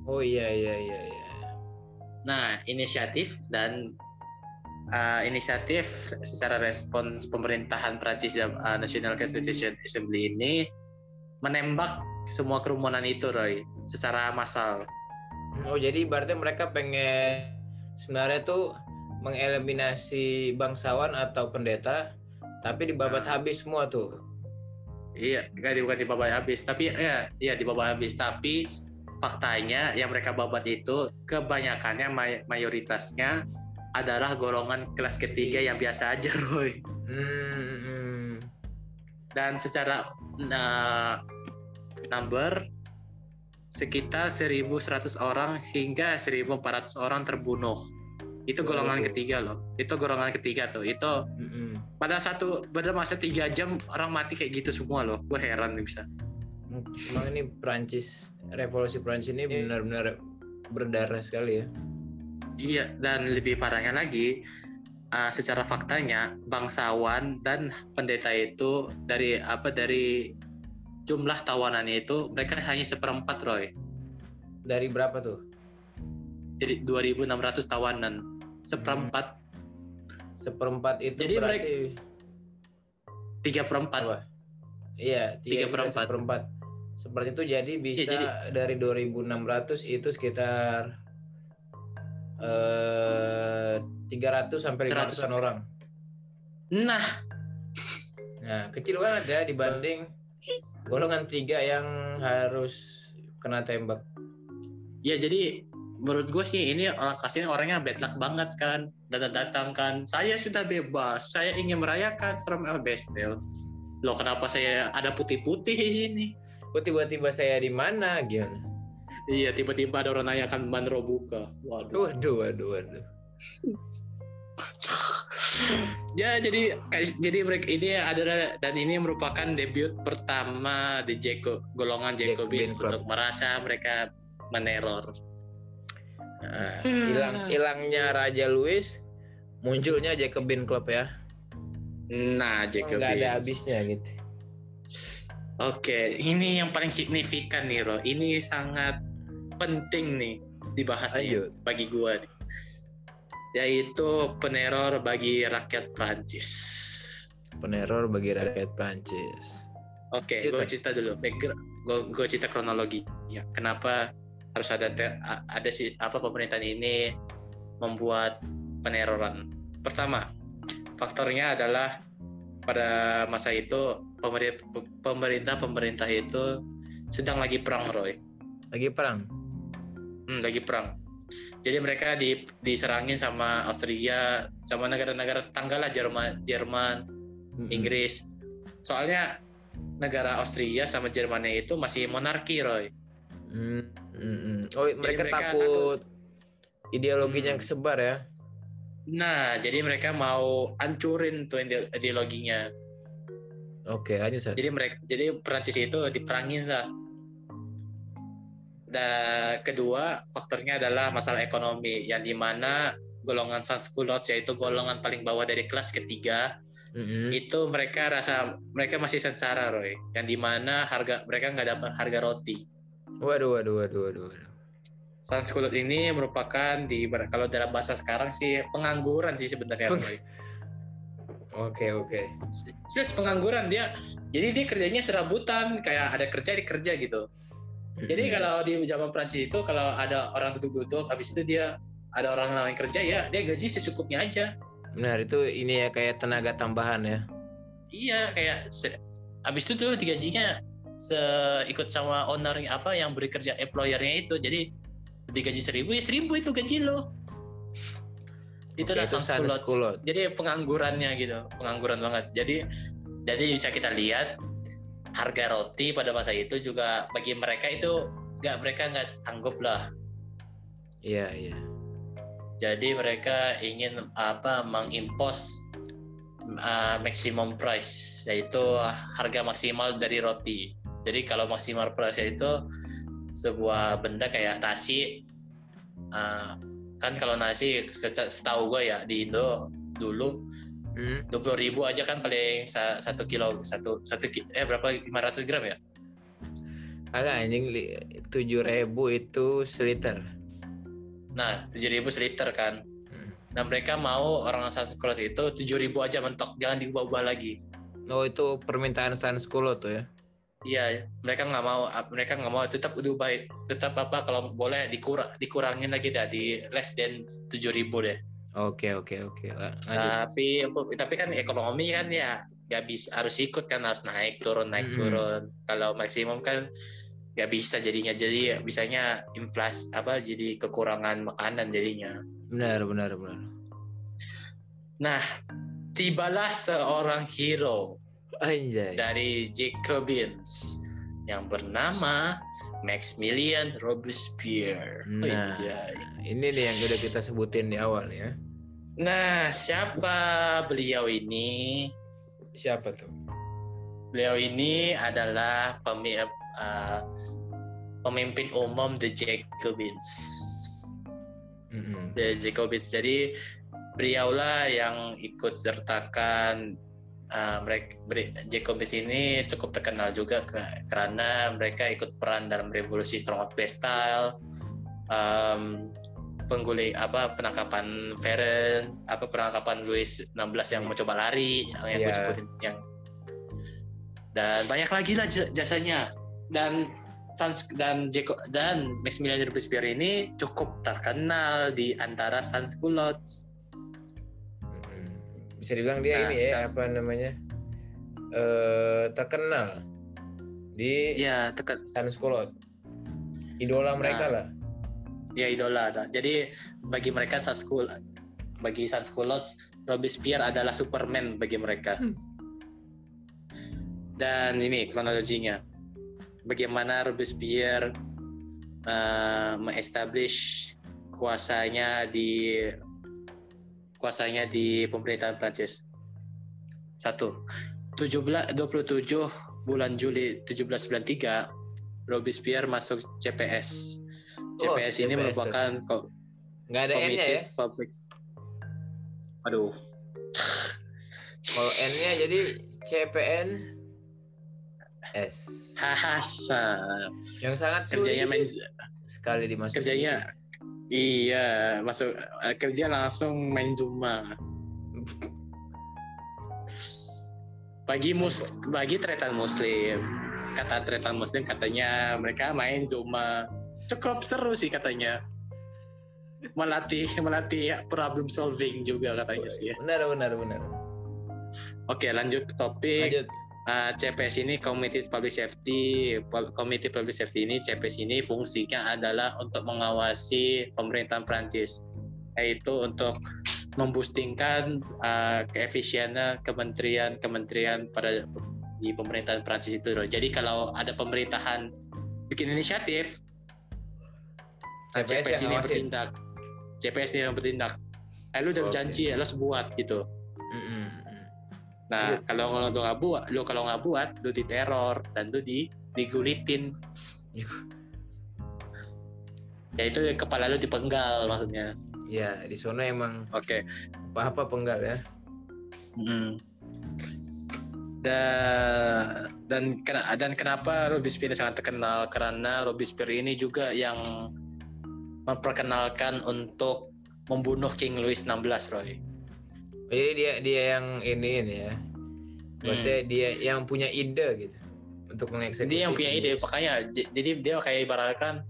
[SPEAKER 1] oh iya iya iya iya.
[SPEAKER 2] nah inisiatif dan uh, inisiatif secara respons pemerintahan Prancis dan uh, National Constitution Assembly ini menembak semua kerumunan itu Roy secara massal
[SPEAKER 1] Oh jadi berarti mereka pengen sebenarnya tuh mengeliminasi bangsawan atau pendeta, tapi dibabat
[SPEAKER 2] Nah.
[SPEAKER 1] habis semua tuh.
[SPEAKER 2] Iya, di- bukan dibabat habis, tapi ya, iya dibabat habis. Tapi faktanya yang mereka babat itu kebanyakannya may- mayoritasnya adalah golongan kelas ketiga yang biasa aja, Roy.
[SPEAKER 1] Hmm, hmm, hmm.
[SPEAKER 2] Dan secara nah, number sekitar 1.100 orang hingga 1.400 orang terbunuh. Itu golongan
[SPEAKER 1] Waduh.
[SPEAKER 2] ketiga loh. Itu golongan ketiga tuh. Itu
[SPEAKER 1] Hmm, hmm.
[SPEAKER 2] pada satu pada masa tiga jam orang mati kayak gitu semua loh. Gue heran nih bisa.
[SPEAKER 1] Emang ini Prancis, revolusi Prancis ini benar-benar berdarah sekali ya.
[SPEAKER 2] Iya, dan lebih parahnya lagi, uh, secara faktanya bangsawan dan pendeta itu dari apa dari jumlah tawanannya itu mereka hanya seperempat Roy.
[SPEAKER 1] Dari berapa tuh?
[SPEAKER 2] Jadi 2.600 tawanan, seperempat,
[SPEAKER 1] Seperempat itu
[SPEAKER 2] Jadi
[SPEAKER 1] berarti
[SPEAKER 2] tiga perempat.
[SPEAKER 1] apa? Iya,
[SPEAKER 2] Tiga
[SPEAKER 1] tiga
[SPEAKER 2] per
[SPEAKER 1] per
[SPEAKER 2] empat.
[SPEAKER 1] seperempat. Seperti itu jadi bisa
[SPEAKER 2] jadi-
[SPEAKER 1] dari 2.600 itu sekitar eh 300 sampai
[SPEAKER 2] 100.
[SPEAKER 1] 500 orang.
[SPEAKER 2] Nah,
[SPEAKER 1] Nah, kecil banget ya dibanding golongan tiga yang harus kena tembak.
[SPEAKER 2] ya jadi menurut gue sih ini orang kasih orangnya bad luck banget kan datang datang kan saya sudah bebas saya ingin merayakan Storm El Bestel loh kenapa saya ada putih-putih ini
[SPEAKER 1] Kok tiba-tiba saya di mana gimana?
[SPEAKER 2] Iya, tiba-tiba ada orang nanya kan bandro buka. Waduh.
[SPEAKER 1] Waduh, waduh, waduh.
[SPEAKER 2] Ya, jadi kayak- jadi mereka ini adalah dan ini merupakan debut pertama di Jeko golongan Jacobis
[SPEAKER 1] Jacobin Club.
[SPEAKER 2] untuk merasa mereka meneror.
[SPEAKER 1] Nah, hilang hilangnya Raja Louis, munculnya Jacobin Club ya.
[SPEAKER 2] Nah, Jacobin.
[SPEAKER 1] Nggak ada habisnya gitu.
[SPEAKER 2] Oke, ini yang paling signifikan nih, Ro. Ini sangat penting nih dibahas nih
[SPEAKER 1] Lanjut.
[SPEAKER 2] bagi gua nih. Yaitu peneror bagi rakyat Prancis.
[SPEAKER 1] Peneror bagi rakyat Prancis.
[SPEAKER 2] Oke,
[SPEAKER 1] Iya,
[SPEAKER 2] gue cerita dulu. Gue cerita kronologi. Ya, kenapa harus ada te- ada sih apa pemerintahan ini membuat peneroran? Pertama, faktornya adalah pada masa itu pemerintah pemerintah itu sedang lagi perang, Roy.
[SPEAKER 1] Lagi perang.
[SPEAKER 2] Hmm, lagi perang. Jadi mereka di, diserangin sama Austria, sama negara-negara tetangga lah Jerman, Jerman,
[SPEAKER 1] Mm-mm.
[SPEAKER 2] Inggris. Soalnya negara Austria sama Jermannya itu masih monarki, Roy.
[SPEAKER 1] Mm, mm, mm. Oh, mereka,
[SPEAKER 2] mereka
[SPEAKER 1] takut ideologinya
[SPEAKER 2] Hmm.
[SPEAKER 1] kesebar ya.
[SPEAKER 2] Nah, jadi mereka mau hancurin tuh ide- ideologinya.
[SPEAKER 1] Oke, lanjut Sat.
[SPEAKER 2] Jadi mereka, jadi Prancis itu diperangin lah. Dan kedua faktornya adalah masalah ekonomi, yang di mana golongan sans culottes yaitu golongan paling bawah dari kelas ketiga
[SPEAKER 1] Mm-mm.
[SPEAKER 2] itu mereka rasa mereka masih sengsara Roy yang di mana harga mereka nggak dapat harga roti
[SPEAKER 1] Waduh, waduh, waduh, waduh. waduh.
[SPEAKER 2] Sanskulut ini merupakan di kalau dalam bahasa sekarang sih pengangguran sih sebenarnya
[SPEAKER 1] Peng-
[SPEAKER 2] Roy.
[SPEAKER 1] Oke, oke.
[SPEAKER 2] Serius pengangguran dia jadi dia kerjanya serabutan kayak ada kerja di kerja gitu jadi kalau di zaman Prancis itu kalau ada orang duduk-duduk habis itu dia ada orang lain kerja ya dia gaji secukupnya aja.
[SPEAKER 1] Benar itu ini ya kayak tenaga tambahan ya.
[SPEAKER 2] iya kayak habis itu tuh digajinya seikut sama owner apa yang beri kerja employernya itu. Jadi digaji seribu ya seribu itu gaji lo. Itu
[SPEAKER 1] Oke, itu
[SPEAKER 2] sanskulot. jadi penganggurannya gitu pengangguran banget. Jadi jadi bisa kita lihat harga roti pada masa itu juga bagi mereka itu nggak mereka nggak sanggup lah
[SPEAKER 1] Iya, iya.
[SPEAKER 2] jadi mereka ingin apa mengimpos uh, maximum price yaitu harga maksimal dari roti jadi kalau maksimal price itu sebuah benda kayak nasi uh, kan kalau nasi seta- setahu gue ya di Indo dulu. Dua puluh ribu aja kan paling sa- satu kilo satu satu eh berapa 500 gram ya
[SPEAKER 1] Agak anjing tujuh ribu itu seliter.
[SPEAKER 2] nah tujuh ribu seliter kan
[SPEAKER 1] Hmm.
[SPEAKER 2] nah mereka mau orang kelas itu tujuh ribu aja mentok jangan diubah-ubah lagi
[SPEAKER 1] Oh itu permintaan Sanskulo tuh ya.
[SPEAKER 2] Iya, mereka nggak mau, mereka nggak mau tetap diubah, tetap apa kalau boleh dikurang, dikurangin lagi dah di less than tujuh ribu deh.
[SPEAKER 1] Oke oke oke.
[SPEAKER 2] Tapi tapi kan ekonomi kan ya nggak bisa harus ikut kan harus naik turun naik
[SPEAKER 1] Mm-mm.
[SPEAKER 2] turun. Kalau maksimum kan nggak bisa jadinya jadi bisanya inflasi apa jadi kekurangan makanan jadinya.
[SPEAKER 1] Benar benar benar.
[SPEAKER 2] Nah, tibalah seorang hero
[SPEAKER 1] Anjay.
[SPEAKER 2] dari Jacobins yang bernama Maximilian Robespierre.
[SPEAKER 1] Nah.
[SPEAKER 2] Anjay.
[SPEAKER 1] Ini nih yang udah kita sebutin di awal ya.
[SPEAKER 2] Nah, siapa beliau ini?
[SPEAKER 1] Siapa tuh?
[SPEAKER 2] Beliau ini adalah pemi- uh, pemimpin umum The Jacobins.
[SPEAKER 1] Mm-mm.
[SPEAKER 2] The Jacobins. Jadi beliaulah yang ikut sertakan uh, mereka Jacobins ini cukup terkenal juga ke- karena mereka ikut peran dalam revolusi Strong of Bastille, um, pengguli apa penangkapan Feren, apa penangkapan Louis 16 yang mencoba lari yang yang gue sebutin yang dan banyak lagi lah jasanya dan Sans dan Jacob dan Maximilian Robespierre ini cukup terkenal di antara Sansculottes.
[SPEAKER 1] Mm-mm. Bisa dibilang dia
[SPEAKER 2] Nah,
[SPEAKER 1] ini ya
[SPEAKER 2] Sans-
[SPEAKER 1] apa namanya? eh terkenal di
[SPEAKER 2] Ya, teka,
[SPEAKER 1] Sanskulot. Idola mereka
[SPEAKER 2] Nah.
[SPEAKER 1] lah.
[SPEAKER 2] Ya idola. Jadi bagi mereka Sanskul bagi Sansculottes Robespierre adalah Superman bagi mereka.
[SPEAKER 1] Hmm.
[SPEAKER 2] Dan ini kronologinya. Bagaimana Robespierre uh, mengestablish kuasanya di kuasanya di pemerintahan Prancis. Satu, 17 27 bulan Juli 1793 Robespierre masuk CPS.
[SPEAKER 1] Oh,
[SPEAKER 2] CPS ini
[SPEAKER 1] CPS.
[SPEAKER 2] merupakan ko-
[SPEAKER 1] Nggak ada N-nya ya.
[SPEAKER 2] Public. Aduh,
[SPEAKER 1] Kalau N-nya jadi CPN S.
[SPEAKER 2] hahaha.
[SPEAKER 1] Yang sangat sulit
[SPEAKER 2] Kerjanya main
[SPEAKER 1] sekali dimasukin.
[SPEAKER 2] kerjanya iya masuk eh, kerja langsung main Zuma. Bagi mus bagi tretan muslim kata tretan muslim katanya mereka main Zuma cukup seru sih katanya melatih melatih problem solving juga katanya sih ya.
[SPEAKER 1] Benar benar benar.
[SPEAKER 2] Oke lanjut ke topik
[SPEAKER 1] Lanjut.
[SPEAKER 2] Uh, CPS ini Committee Public Safety Committee Public Safety ini CPS ini fungsinya adalah untuk mengawasi pemerintahan Prancis yaitu untuk memboostingkan uh, keefisienan kementerian-kementerian pada di pemerintahan Prancis itu loh. Jadi kalau ada pemerintahan bikin inisiatif
[SPEAKER 1] CPS
[SPEAKER 2] CPS,
[SPEAKER 1] yang
[SPEAKER 2] ini bertindak. CPS ini yang bertindak. Eh lu udah
[SPEAKER 1] Oke.
[SPEAKER 2] berjanji ya, lu harus buat gitu.
[SPEAKER 1] Mm-mm.
[SPEAKER 2] Nah,
[SPEAKER 1] Iya.
[SPEAKER 2] kalau kalau lu nggak buat, lu kalau nggak buat, lu diteror dan lu di digulitin. Ya itu kepala lu dipenggal maksudnya.
[SPEAKER 1] Ya di sana emang
[SPEAKER 2] Oke.
[SPEAKER 1] apa apa penggal ya.
[SPEAKER 2] Mm. dan dan kena- dan kenapa Robespierre sangat terkenal karena Robespierre ini juga yang memperkenalkan untuk membunuh King Louis XVI Roy.
[SPEAKER 1] Jadi dia dia yang ini ini ya. Berarti
[SPEAKER 2] Hmm.
[SPEAKER 1] dia yang punya ide gitu untuk mengeksekusi.
[SPEAKER 2] Dia yang punya ide, makanya jadi dia kayak ibaratkan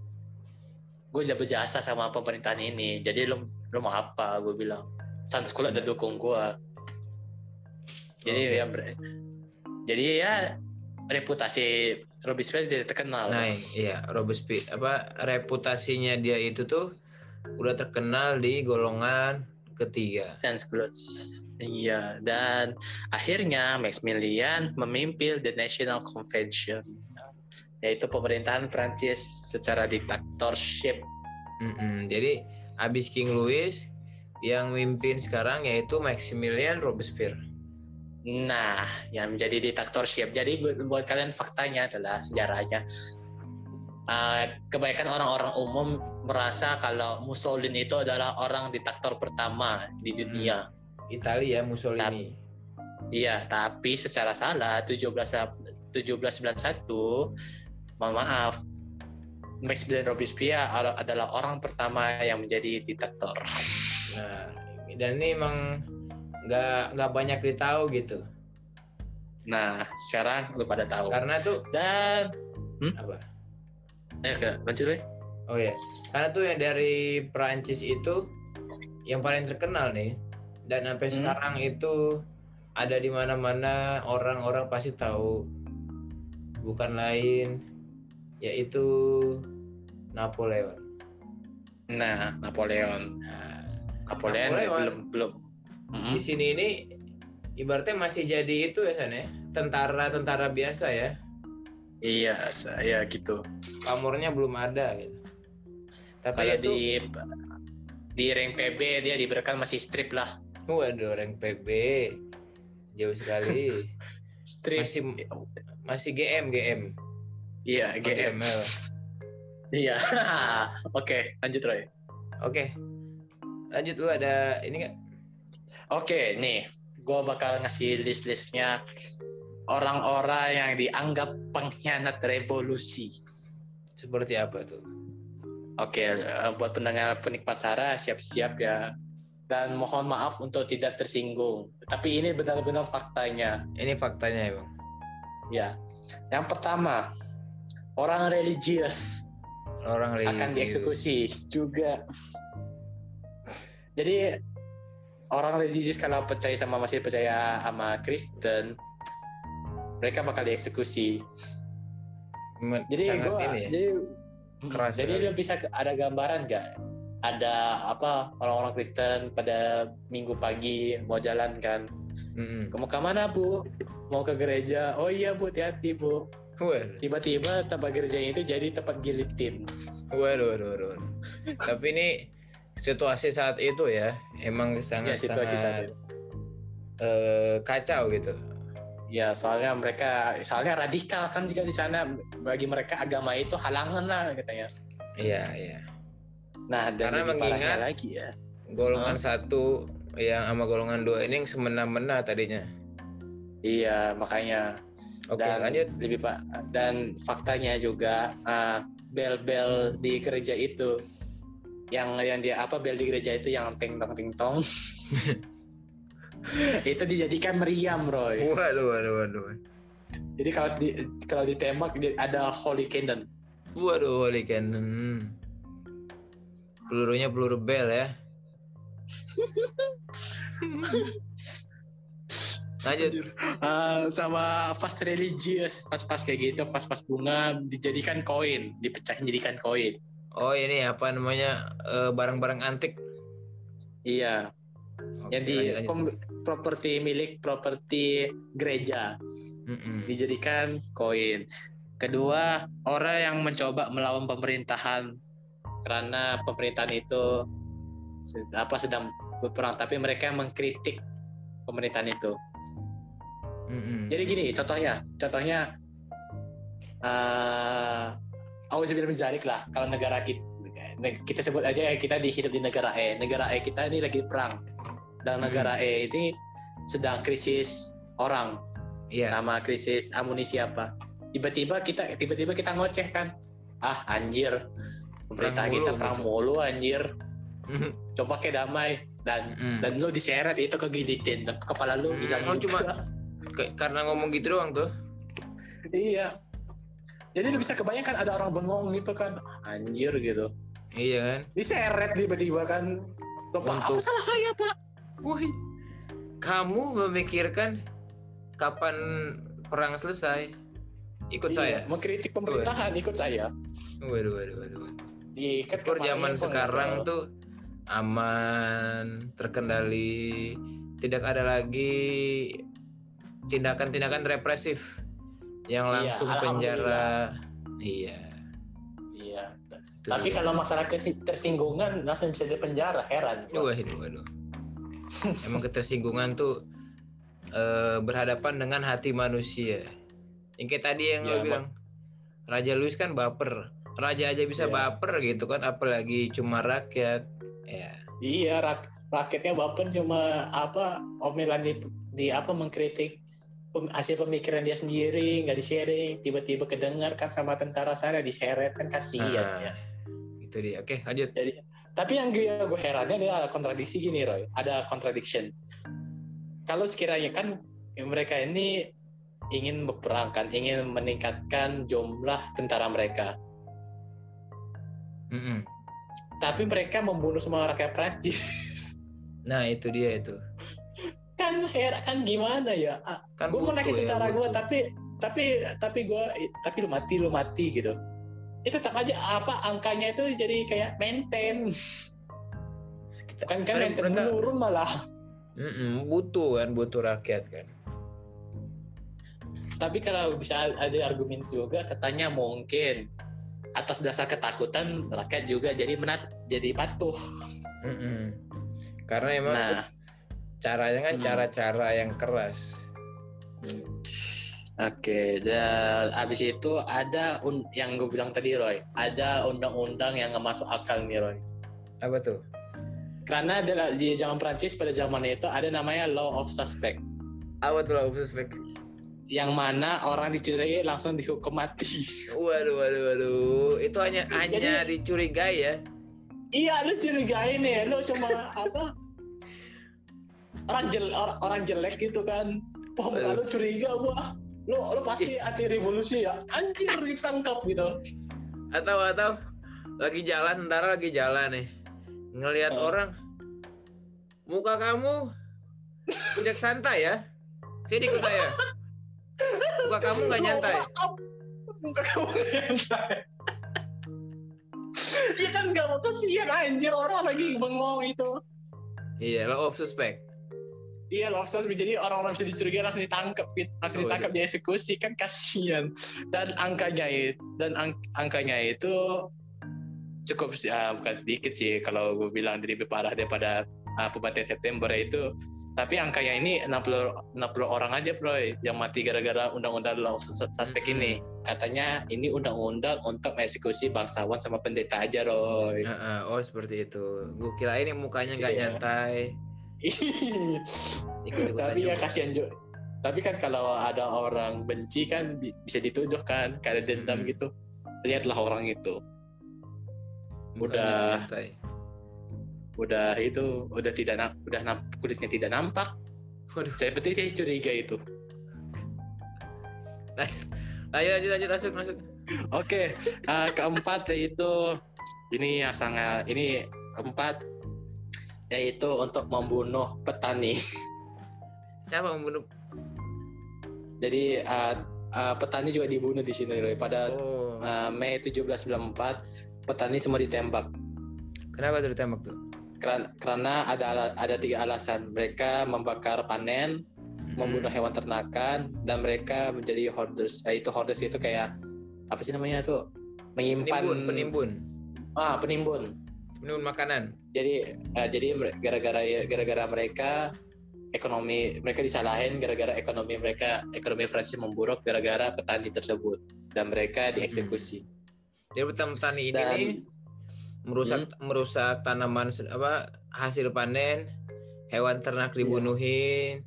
[SPEAKER 2] gue udah berjasa sama pemerintahan ini, jadi lo lo mau apa? Gue bilang, sans sekolah udah dukung gue. Jadi
[SPEAKER 1] Oke.
[SPEAKER 2] ya, ber- jadi ya reputasi Robespierre jadi terkenal.
[SPEAKER 1] Nah, iya, Robespierre apa reputasinya dia itu tuh udah terkenal di golongan ketiga.
[SPEAKER 2] dan. Iya, dan akhirnya Maximilian memimpin the National Convention, yaitu pemerintahan Prancis secara diktatorship.
[SPEAKER 1] Mm-mm. Jadi abis King Louis yang mimpin sekarang yaitu Maximilian Robespierre.
[SPEAKER 2] Nah, yang menjadi diktatorship. Jadi bu- buat kalian faktanya adalah sejarahnya. Uh, kebanyakan orang-orang umum merasa kalau Mussolini itu adalah orang diktator pertama di dunia.
[SPEAKER 1] Italia Mussolini.
[SPEAKER 2] Iya, tapi secara salah 17 1791 mohon maaf Maximilien Robespierre ala- adalah orang pertama yang menjadi diktator.
[SPEAKER 1] Nah, dan ini emang nggak nggak banyak ditahu gitu.
[SPEAKER 2] Nah, sekarang lu pada tahu.
[SPEAKER 1] Karena tuh
[SPEAKER 2] Dan
[SPEAKER 1] apa?
[SPEAKER 2] eh ke lanjut Roy.
[SPEAKER 1] Oh ya, karena tuh yang dari Perancis itu yang paling terkenal nih dan sampai
[SPEAKER 2] Hmm.
[SPEAKER 1] sekarang itu ada di mana-mana orang-orang pasti tahu bukan lain yaitu Napoleon.
[SPEAKER 2] Nah, Napoleon.
[SPEAKER 1] Nah,
[SPEAKER 2] Napoleon,
[SPEAKER 1] Napoleon.
[SPEAKER 2] belum belum. Mm-mm.
[SPEAKER 1] di sini ini ibaratnya masih jadi itu ya San ya, tentara-tentara biasa ya.
[SPEAKER 2] Iya, saya gitu.
[SPEAKER 1] Pamornya belum ada gitu. Tapi
[SPEAKER 2] Kalau
[SPEAKER 1] itu
[SPEAKER 2] di di rank PB dia diberikan masih strip lah.
[SPEAKER 1] waduh rank PB jauh sekali.
[SPEAKER 2] Strip.
[SPEAKER 1] masih masih GM GM
[SPEAKER 2] Iya, GM. Iya. Oke, lanjut Roy.
[SPEAKER 1] Oke. Lanjut lu ada ini nggak?
[SPEAKER 2] Oke, nih, gue bakal ngasih list-listnya orang-orang yang dianggap pengkhianat revolusi.
[SPEAKER 1] Seperti apa tuh?
[SPEAKER 2] Oke, eh, buat pendengar penikmat Sarah siap-siap ya. Dan mohon maaf untuk tidak tersinggung. Tapi ini benar-benar faktanya.
[SPEAKER 1] Ini faktanya emang.
[SPEAKER 2] Ya, yang pertama orang religius
[SPEAKER 1] Orang religius.
[SPEAKER 2] akan dieksekusi juga. Jadi orang religius kalau percaya sama masih percaya sama Kristen, mereka bakal dieksekusi.
[SPEAKER 1] Men-
[SPEAKER 2] Jadi
[SPEAKER 1] ini ya.
[SPEAKER 2] jadi
[SPEAKER 1] Keras
[SPEAKER 2] jadi
[SPEAKER 1] sekali.
[SPEAKER 2] lu bisa ada gambaran nggak? Ada apa orang-orang Kristen pada minggu pagi mau jalan kan?
[SPEAKER 1] Mm-mm.
[SPEAKER 2] Kamu ke mana bu? Mau ke gereja? Oh iya bu, hati-hati bu. Tiba-tiba tempat gereja itu jadi tempat gilitin.
[SPEAKER 1] waduh, waduh, waduh. Tapi ini situasi saat itu ya, emang
[SPEAKER 2] Ya
[SPEAKER 1] sangat
[SPEAKER 2] situasi saat
[SPEAKER 1] sangat
[SPEAKER 2] itu.
[SPEAKER 1] eh, kacau gitu.
[SPEAKER 2] Ya soalnya mereka soalnya radikal kan juga di sana bagi mereka agama itu halangan lah katanya.
[SPEAKER 1] Iya, iya.
[SPEAKER 2] Nah dan
[SPEAKER 1] Karena mengingat-
[SPEAKER 2] lagi ya.
[SPEAKER 1] Golongan satu yang sama golongan dua ini yang semena-mena tadinya.
[SPEAKER 2] Iya makanya
[SPEAKER 1] Oke,
[SPEAKER 2] dan
[SPEAKER 1] lanjut.
[SPEAKER 2] lebih pak dan faktanya juga ah, bel-bel di gereja itu yang yang dia apa bel di gereja itu yang ting tong ting tong itu dijadikan meriam Roy.
[SPEAKER 1] Waduh, waduh, waduh.
[SPEAKER 2] Jadi kalau di kalau ditembak ada holy cannon.
[SPEAKER 1] Waduh, holy cannon. Pelurunya peluru bel ya. Lanjut.
[SPEAKER 2] Ah, sama fast religious, fast-fast kayak gitu, fast-fast bunga dijadikan koin, dipecahin jadikan koin.
[SPEAKER 1] Oh ini apa namanya eh, barang-barang antik.
[SPEAKER 2] Iya,
[SPEAKER 1] Oke,
[SPEAKER 2] jadi properti milik properti gereja
[SPEAKER 1] Mm-mm.
[SPEAKER 2] dijadikan koin. Kedua, orang yang mencoba melawan pemerintahan karena pemerintahan itu apa sedang berperang, tapi mereka mengkritik pemerintahan itu.
[SPEAKER 1] Mm-mm.
[SPEAKER 2] Jadi gini, contohnya, contohnya uh, Auzubillah min zalik lah. Kalau negara kita, kita sebut aja ya kita di hidup di negara E. Negara E kita ini lagi perang. Dan negara E ini sedang krisis orang
[SPEAKER 1] Iya.
[SPEAKER 2] sama krisis amunisi apa tiba-tiba kita tiba-tiba kita ngoceh kan ah anjir pemerintah
[SPEAKER 1] Perang
[SPEAKER 2] kita
[SPEAKER 1] mulu,
[SPEAKER 2] perang
[SPEAKER 1] gitu.
[SPEAKER 2] mulu anjir coba kayak damai dan
[SPEAKER 1] Mm.
[SPEAKER 2] dan lu diseret itu kegilitin kepala lu
[SPEAKER 1] Hmm,
[SPEAKER 2] hilang
[SPEAKER 1] oh, cuma- karena ngomong gitu doang tuh.
[SPEAKER 2] iya jadi lu bisa kebayangkan ada orang bengong gitu kan anjir gitu
[SPEAKER 1] Iya kan?
[SPEAKER 2] diseret tiba-tiba kan Loh, Pak, apa
[SPEAKER 1] Untuk-
[SPEAKER 2] salah saya pak
[SPEAKER 1] Woi. Kamu memikirkan kapan perang selesai? Ikut
[SPEAKER 2] Iya,
[SPEAKER 1] saya.
[SPEAKER 2] mengkritik pemerintahan ikut saya
[SPEAKER 1] Waduh, waduh, waduh. waduh.
[SPEAKER 2] di kan
[SPEAKER 1] Syukur
[SPEAKER 2] kemarin
[SPEAKER 1] zaman
[SPEAKER 2] gua
[SPEAKER 1] sekarang
[SPEAKER 2] ngobrol.
[SPEAKER 1] tuh aman, terkendali, tidak ada lagi tindakan-tindakan represif yang
[SPEAKER 2] Iya,
[SPEAKER 1] langsung penjara. Iya.
[SPEAKER 2] iya
[SPEAKER 1] itu
[SPEAKER 2] tapi kalau masalah kesi- tersinggungan langsung bisa di penjara heran Pak.
[SPEAKER 1] Waduh, waduh. Emang ketersinggungan tuh eh, berhadapan dengan hati manusia. Yang kayak tadi yang lo
[SPEAKER 2] Iya,
[SPEAKER 1] bilang, Raja Louis kan baper. Raja aja bisa
[SPEAKER 2] Iya.
[SPEAKER 1] baper gitu kan, apalagi cuma rakyat. Ya,
[SPEAKER 2] iya rak rakyatnya baper cuma apa omelan di, di apa mengkritik hasil pemikiran dia sendiri nggak di sharing tiba-tiba kedengar kan sama tentara sana diseret kan kasihan
[SPEAKER 1] Nah,
[SPEAKER 2] ya
[SPEAKER 1] itu dia. Oke, lanjut.
[SPEAKER 2] Tapi yang gue, gue herannya adalah kontradiksi gini Roy, ada contradiction. Kalau sekiranya kan mereka ini ingin berperang kan, ingin meningkatkan jumlah tentara mereka,
[SPEAKER 1] Mm-mm.
[SPEAKER 2] tapi mereka membunuh semua rakyat Prancis.
[SPEAKER 1] Nah, itu dia itu.
[SPEAKER 2] Kan heran kan gimana ya?
[SPEAKER 1] Kan
[SPEAKER 2] gue naikin
[SPEAKER 1] ya,
[SPEAKER 2] tentara gue, tapi tapi tapi gue tapi lu mati lu mati gitu. Itu tetap aja apa angkanya itu jadi kayak maintain
[SPEAKER 1] Kita-
[SPEAKER 2] kan kan
[SPEAKER 1] mereka-
[SPEAKER 2] maintain menurun malah.
[SPEAKER 1] Mm-mm, butuh kan, butuh rakyat kan.
[SPEAKER 2] Tapi kalau bisa ada argumen juga katanya mungkin atas dasar ketakutan rakyat juga jadi menat jadi patuh.
[SPEAKER 1] Mm-mm. Karena emang
[SPEAKER 2] Nah,
[SPEAKER 1] caranya kan
[SPEAKER 2] Hmm.
[SPEAKER 1] cara-cara yang keras.
[SPEAKER 2] oke. Dan abis itu ada un- yang gue bilang tadi Roy, ada undang-undang yang nggak masuk akal nih Roy.
[SPEAKER 1] Apa tuh?
[SPEAKER 2] Karena ada- di zaman Prancis pada zaman itu ada namanya law of suspect,
[SPEAKER 1] Apa tuh lah suspek?
[SPEAKER 2] yang mana orang dicurigai langsung dihukum mati.
[SPEAKER 1] Waduh, waduh, waduh. Itu hanya hanya
[SPEAKER 2] Jadi-
[SPEAKER 1] dicurigai ya.
[SPEAKER 2] Iya, lu curigai nih, lu cuma apa? Orang jel orang, orang jelek gitu kan. Wah, muka lu curiga gua. Lu lu pasti anti revolusi ya. Anjir ditangkap gitu.
[SPEAKER 1] Atau atau lagi jalan, ntar lagi jalan nih. Ngelihat
[SPEAKER 2] Oh.
[SPEAKER 1] orang muka kamu tidak santai ya. Sini ikut saya. Muka kamu nggak nyantai.
[SPEAKER 2] Muka kamu- nggak nyantai. Iya kan gak mau kasihan anjir orang lagi bengong itu.
[SPEAKER 1] Iya, law of suspect.
[SPEAKER 2] Iya loh, terus jadi orang-orang bisa dicurigai langsung ditangkap, Pit. langsung
[SPEAKER 1] Oh,
[SPEAKER 2] ditangkap dieksekusi kan kasihan. Dan angkanya itu dan ang- angkanya itu cukup sih, ah, bukan sedikit sih kalau gue bilang jadi lebih parah daripada uh, Bupati September itu. Tapi angkanya ini 60 60 orang aja, Bro, yang mati gara-gara undang-undang law of sus- suspect
[SPEAKER 1] Mm-mm.
[SPEAKER 2] ini. Katanya ini undang-undang untuk mengeksekusi bangsawan sama pendeta aja, Roy.
[SPEAKER 1] Heeh, oh seperti itu. Gue kira ini mukanya nggak
[SPEAKER 2] Iya.
[SPEAKER 1] nyantai. Ikut-ikutan
[SPEAKER 2] tapi ya kasihan juga tapi kan kalau ada orang benci kan bi- bisa dituduh kan kayak ada dendam
[SPEAKER 1] Hmm.
[SPEAKER 2] gitu lihatlah orang itu udah. udah itu udah tidak udah kulitnya tidak nampak
[SPEAKER 1] Waduh.
[SPEAKER 2] saya berarti saya curiga itu
[SPEAKER 1] Lanjut, lanjut, lanjut, masuk, masuk.
[SPEAKER 2] oke eh, keempat yaitu ini yang sangat ini keempat yaitu untuk membunuh petani
[SPEAKER 1] Siapa membunuh?
[SPEAKER 2] jadi eh, eh, petani juga dibunuh di sini Roy. pada
[SPEAKER 1] Oh,
[SPEAKER 2] eh, Mei 1794 petani semua ditembak
[SPEAKER 1] kenapa tuh ditembak tuh?
[SPEAKER 2] Keran- karena ada ada tiga alasan mereka membakar panen membunuh
[SPEAKER 1] Hmm.
[SPEAKER 2] hewan ternakan dan mereka menjadi hoarders nah, itu hoarders itu kayak apa sih namanya tuh menyimpan
[SPEAKER 1] penimbun, penimbun,
[SPEAKER 2] ah penimbun
[SPEAKER 1] penimbun makanan.
[SPEAKER 2] jadi eh, jadi gara-gara gara-gara mereka ekonomi mereka disalahin gara-gara ekonomi mereka ekonomi Prancis memburuk gara-gara petani tersebut dan mereka dieksekusi
[SPEAKER 1] Jadi petani ini
[SPEAKER 2] Dan-
[SPEAKER 1] nih merusak merusak tanaman apa hasil panen, hewan ternak dibunuhin,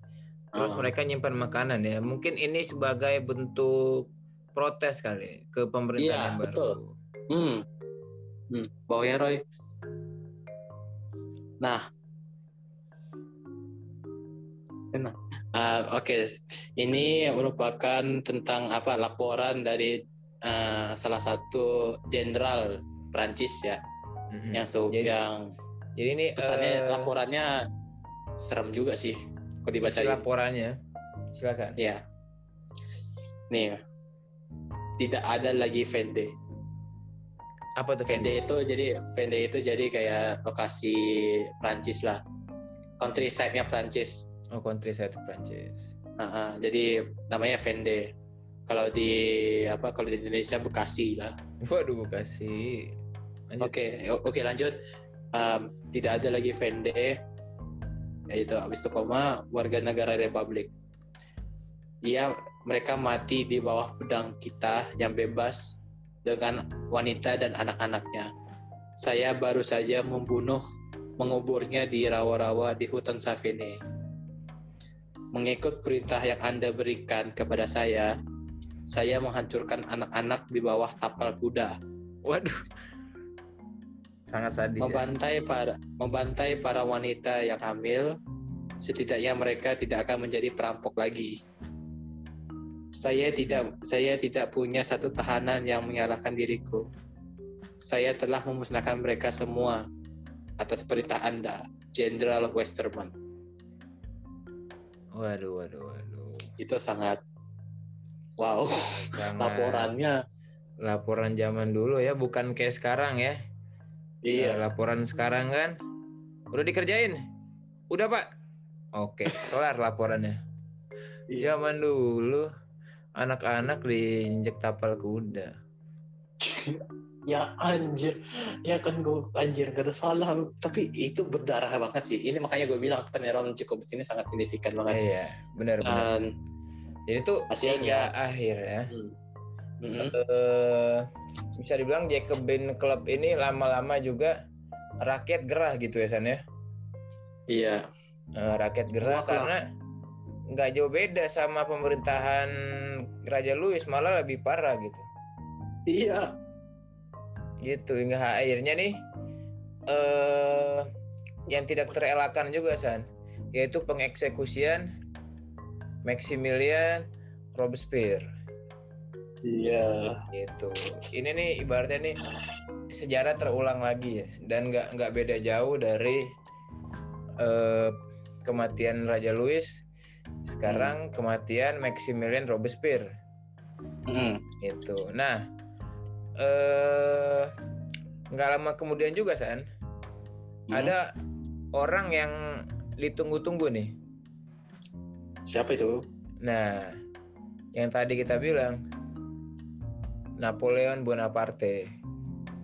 [SPEAKER 1] terus
[SPEAKER 2] Oh.
[SPEAKER 1] mereka nyimpan makanan ya. Mungkin ini sebagai bentuk protes kali ke pemerintahan
[SPEAKER 2] Iya,
[SPEAKER 1] yang baru.
[SPEAKER 2] betul. Hmm. Hmm. Bawa ya Roy. Nah. Enak. Ah, Oke, ini merupakan tentang apa laporan dari ah, salah satu jenderal Prancis ya,
[SPEAKER 1] Mm-mm.
[SPEAKER 2] yang su-
[SPEAKER 1] Jadi-
[SPEAKER 2] yang
[SPEAKER 1] Jadi ini
[SPEAKER 2] pesannya
[SPEAKER 1] eh,
[SPEAKER 2] laporannya serem juga sih kalau
[SPEAKER 1] isi
[SPEAKER 2] dibacain.
[SPEAKER 1] laporannya. Silakan.
[SPEAKER 2] Ya. Nih, tidak ada lagi Vende.
[SPEAKER 1] Apa tuh
[SPEAKER 2] Vende
[SPEAKER 1] Fendi?
[SPEAKER 2] itu jadi Vende itu jadi kayak lokasi Prancis lah. Countryside-nya Prancis.
[SPEAKER 1] Oh, countryside Prancis.
[SPEAKER 2] Ah, ah, jadi namanya Vende. Kalau di apa kalau di Indonesia Bekasi lah.
[SPEAKER 1] Waduh, Bekasi. Lanjut.
[SPEAKER 2] Oke, o- oke lanjut. Um, tidak ada lagi Vende. Yaitu habis itu koma warga negara Republik. Ia mereka mati di bawah pedang kita yang bebas dengan wanita dan anak-anaknya. Saya baru saja membunuh, menguburnya di rawa-rawa di hutan Savene. Mengikut perintah yang Anda berikan kepada saya, saya menghancurkan anak-anak di bawah tapal kuda.
[SPEAKER 1] Waduh. Sangat sadis ya.
[SPEAKER 2] membantai para membantai para wanita yang hamil setidaknya mereka tidak akan menjadi perampok lagi saya tidak saya tidak punya satu tahanan yang menyalahkan diriku saya telah memusnahkan mereka semua atas perintah Anda Jenderal Westerman
[SPEAKER 1] Waduh, waduh, waduh.
[SPEAKER 2] itu sangat wow
[SPEAKER 1] Sangat
[SPEAKER 2] laporannya
[SPEAKER 1] laporan zaman dulu ya, bukan kayak sekarang ya. Ya,
[SPEAKER 2] iya
[SPEAKER 1] laporan sekarang kan udah dikerjain. Udah, Pak. Oke, kelar laporannya.
[SPEAKER 2] Iya.
[SPEAKER 1] Zaman dulu anak-anak diinjek tapal kuda.
[SPEAKER 2] ya anjir ya kan gue anjir gak ada salah tapi itu berdarah banget sih ini makanya gue bilang peneroran cukup sini sangat signifikan banget
[SPEAKER 1] Iya, benar-benar.
[SPEAKER 2] dan
[SPEAKER 1] Jadi tuh
[SPEAKER 2] hasilnya-
[SPEAKER 1] akhir ya.
[SPEAKER 2] hmm, mm-mm,
[SPEAKER 1] eh bisa dibilang Jacobin Club ini lama-lama juga rakyat gerah gitu ya San ya.
[SPEAKER 2] iya
[SPEAKER 1] Eh, rakyat gerah
[SPEAKER 2] Muak lah.
[SPEAKER 1] karena nggak jauh beda sama pemerintahan Raja Louis malah lebih parah gitu.
[SPEAKER 2] iya.
[SPEAKER 1] Gitu hingga akhirnya nih eh yang tidak terelakkan juga San yaitu pengeksekusian Maximilian Robespierre.
[SPEAKER 2] Iya.
[SPEAKER 1] Gitu. Ini nih ibaratnya nih sejarah terulang lagi ya dan nggak nggak beda jauh dari eh, kematian Raja Louis sekarang kematian Maximilian Robespierre
[SPEAKER 2] Mm-mm.
[SPEAKER 1] itu. Nah eh nggak lama kemudian juga san
[SPEAKER 2] Hmm.
[SPEAKER 1] ada orang yang ditunggu-tunggu nih.
[SPEAKER 2] siapa itu
[SPEAKER 1] Nah yang tadi kita bilang Napoleon Bonaparte.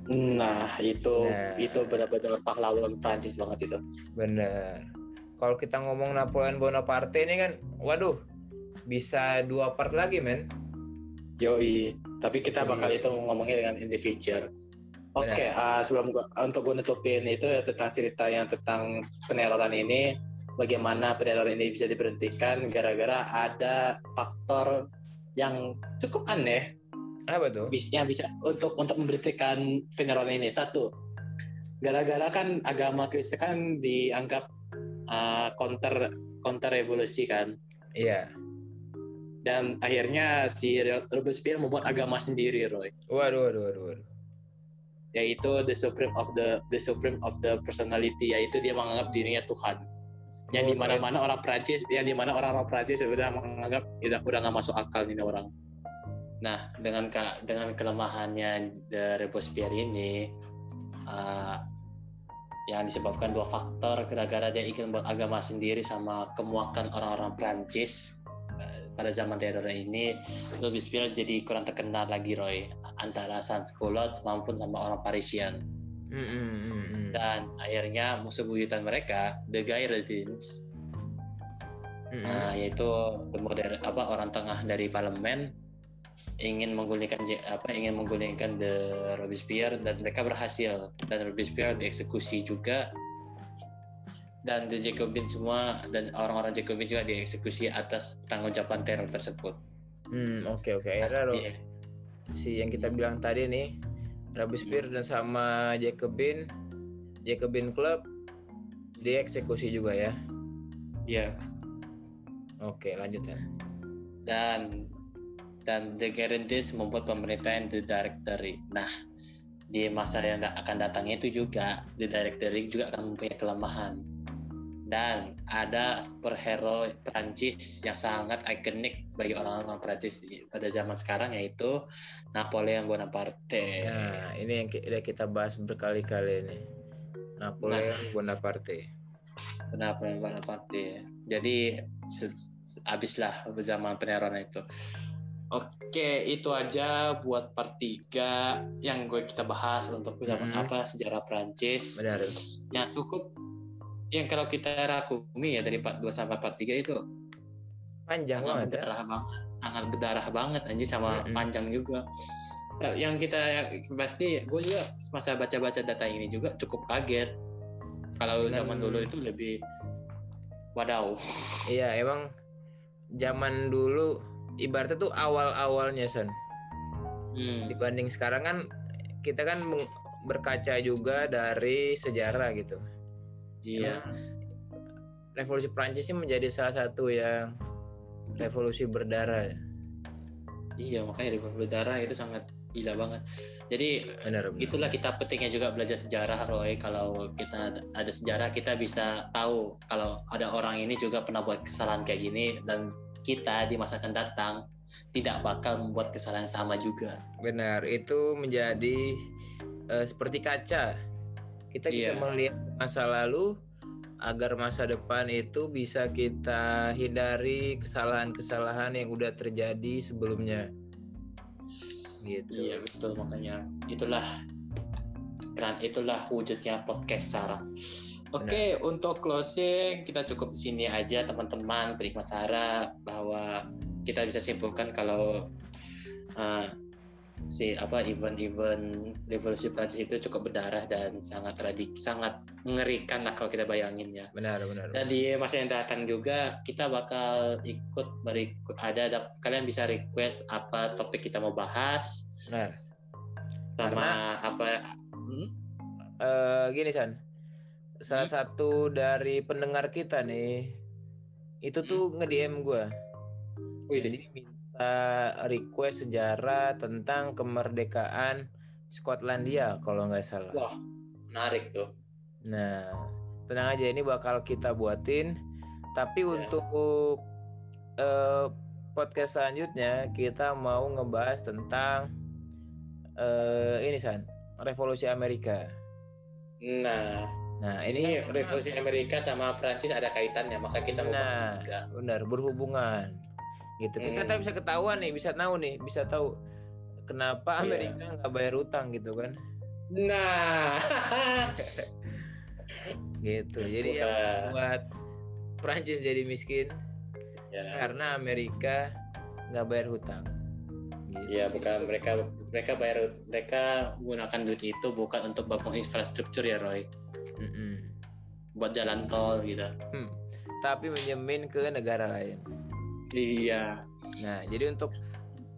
[SPEAKER 2] nah itu
[SPEAKER 1] Nah.
[SPEAKER 2] itu benar-benar pahlawan Prancis banget itu
[SPEAKER 1] Bener. Kalau kita ngomong Napoleon Bonaparte ini kan, waduh, bisa dua part lagi, men.
[SPEAKER 2] Yoi tapi kita bakal itu ngomongnya dengan individual Oke,
[SPEAKER 1] Benar.
[SPEAKER 2] ah, sebelum gua, untuk gue nutupin itu ya tentang cerita yang tentang peneroran ini, bagaimana peneroran ini bisa diberhentikan gara-gara ada faktor yang cukup aneh
[SPEAKER 1] Apa tuh?
[SPEAKER 2] bis- yang bisa untuk untuk memberhentikan peneroran ini. Satu, gara-gara kan agama Kristen kan dianggap ah, counter counter revolusi kan,
[SPEAKER 1] Iya.
[SPEAKER 2] Dan akhirnya si Robespierre membuat agama sendiri, Roy.
[SPEAKER 1] Waduh, waduh, waduh, waduh.
[SPEAKER 2] yaitu the supreme of the the supreme of the personality yaitu dia menganggap dirinya Tuhan yang
[SPEAKER 1] Oh,
[SPEAKER 2] di mana-mana orang Prancis yang di mana orang-orang Prancis sudah menganggap udah udah nggak masuk akal ini orang nah dengan ke- dengan kelemahannya the Robespierre ini uh, yang disebabkan dua faktor gara-gara dia ingin buat agama sendiri sama kemuakan orang-orang Prancis pada zaman teror ini Robespierre jadi kurang terkenal lagi Roy antara sans-culottes maupun sama orang Parisian.
[SPEAKER 1] Mm, mm, mm, mm.
[SPEAKER 2] dan akhirnya musuh buyutan mereka The Girondins
[SPEAKER 1] Mm,
[SPEAKER 2] nah, yaitu the modern apa orang tengah dari parlemen ingin menggulingkan apa ingin menggulingkan the Robespierre dan mereka berhasil. Dan Robespierre dieksekusi juga dan The Jacobin semua dan orang-orang Jacobin juga dieksekusi atas tanggung jawaban teror tersebut.
[SPEAKER 1] Hmm, oke oke. Akhirnya Ro-
[SPEAKER 2] Iya.
[SPEAKER 1] si yang kita bilang tadi nih, Robespierre dan sama Jacobin, Jacobin Club dieksekusi juga ya.
[SPEAKER 2] Iya.
[SPEAKER 1] Oke, lanjut San.
[SPEAKER 2] dan dan The Guarantees membuat pemerintahan The Directory. Nah, di masa yang akan datang itu juga The Directory juga akan mempunyai kelemahan. Dan ada superhero Prancis yang sangat ikonik bagi orang-orang Prancis pada zaman sekarang yaitu Napoleon Bonaparte.
[SPEAKER 1] Nah, ini yang udah kita bahas berkali-kali nih. Napoleon Bonaparte.
[SPEAKER 2] Napoleon Bonaparte. Jadi habislah zaman peneroran itu. Oke, itu aja buat part 3 yang gue kita bahas untuk zaman
[SPEAKER 1] Mhm.
[SPEAKER 2] apa sejarah Prancis.
[SPEAKER 1] Benar.
[SPEAKER 2] Ya cukup yang kalau kita rakumi ya dari part 2 sampai part 3 itu
[SPEAKER 1] Panjang
[SPEAKER 2] sangat
[SPEAKER 1] banget ya.
[SPEAKER 2] berdarah banget, sangat berdarah banget anjir sama
[SPEAKER 1] Mhm.
[SPEAKER 2] panjang juga. Nah, Yang kita pasti gue juga masa baca-baca data ini juga cukup kaget. Kalau
[SPEAKER 1] Dan-
[SPEAKER 2] zaman dulu itu lebih wadaw.
[SPEAKER 1] Iya, emang zaman dulu ibaratnya tuh awal-awalnya San.
[SPEAKER 2] Hmm.
[SPEAKER 1] Dibanding sekarang kan kita kan berkaca juga dari sejarah gitu.
[SPEAKER 2] Iya.
[SPEAKER 1] Emang Revolusi Prancis ini menjadi salah satu yang revolusi berdarah.
[SPEAKER 2] Iya, makanya revolusi berdarah itu sangat gila banget. Jadi
[SPEAKER 1] Benar. benar.
[SPEAKER 2] itulah kita pentingnya juga belajar sejarah Roy. Kalau kita ada sejarah kita bisa tahu kalau ada orang ini juga pernah buat kesalahan kayak gini dan kita di masa akan datang tidak bakal membuat kesalahan sama juga.
[SPEAKER 1] Benar, itu menjadi eh, seperti kaca. Kita bisa
[SPEAKER 2] Iya.
[SPEAKER 1] melihat masa lalu agar masa depan itu bisa kita hindari kesalahan-kesalahan yang udah terjadi sebelumnya. Gitu.
[SPEAKER 2] Iya betul makanya itulah keren itulah wujudnya podcast Sarah. Oke untuk closing kita cukup di sini aja teman-teman penikmat Sarah bahwa kita bisa simpulkan kalau uh, si apa event-event revolusi Prancis itu cukup berdarah dan sangat radik sangat mengerikan lah kalau kita bayangin ya.
[SPEAKER 1] Benar, benar.
[SPEAKER 2] Dan di masa yang datang juga kita bakal ikut beri ada, ada kalian bisa request apa topik kita mau bahas
[SPEAKER 1] Benar.
[SPEAKER 2] sama apa Hmm?
[SPEAKER 1] Eh, gini San, salah satu dari pendengar kita nih itu tuh nge-DM gue.
[SPEAKER 2] Wih,
[SPEAKER 1] Jadi minta request sejarah tentang kemerdekaan Skotlandia kalau nggak salah.
[SPEAKER 2] wah menarik tuh.
[SPEAKER 1] Nah, tenang aja ini bakal kita buatin. Tapi
[SPEAKER 2] Ya.
[SPEAKER 1] untuk eh, podcast selanjutnya kita mau ngebahas tentang eh, ini San, revolusi Amerika.
[SPEAKER 2] Nah,
[SPEAKER 1] Nah,
[SPEAKER 2] ini,
[SPEAKER 1] ini,
[SPEAKER 2] revolusi Amerika sama Prancis ada kaitannya, maka kita mau bahas
[SPEAKER 1] Nah.
[SPEAKER 2] juga.
[SPEAKER 1] benar berhubungan. Gitu. Kita
[SPEAKER 2] Hmm.
[SPEAKER 1] tak bisa ketahuan nih, bisa tahu nih, bisa tahu kenapa
[SPEAKER 2] Iya.
[SPEAKER 1] Amerika nggak bayar utang gitu kan.
[SPEAKER 2] Nah,
[SPEAKER 1] Gitu. Jadi yang
[SPEAKER 2] Bukan.
[SPEAKER 1] buat Prancis jadi miskin
[SPEAKER 2] ya,
[SPEAKER 1] karena Amerika nggak bayar hutang. Gitu.
[SPEAKER 2] ya bukan mereka mereka bayar mereka menggunakan duit itu bukan untuk bangun infrastruktur ya Roy,
[SPEAKER 1] Mm-mm.
[SPEAKER 2] buat jalan tol gitu.
[SPEAKER 1] Hmm. Tapi menyemin ke negara lain.
[SPEAKER 2] Iya.
[SPEAKER 1] Nah, jadi untuk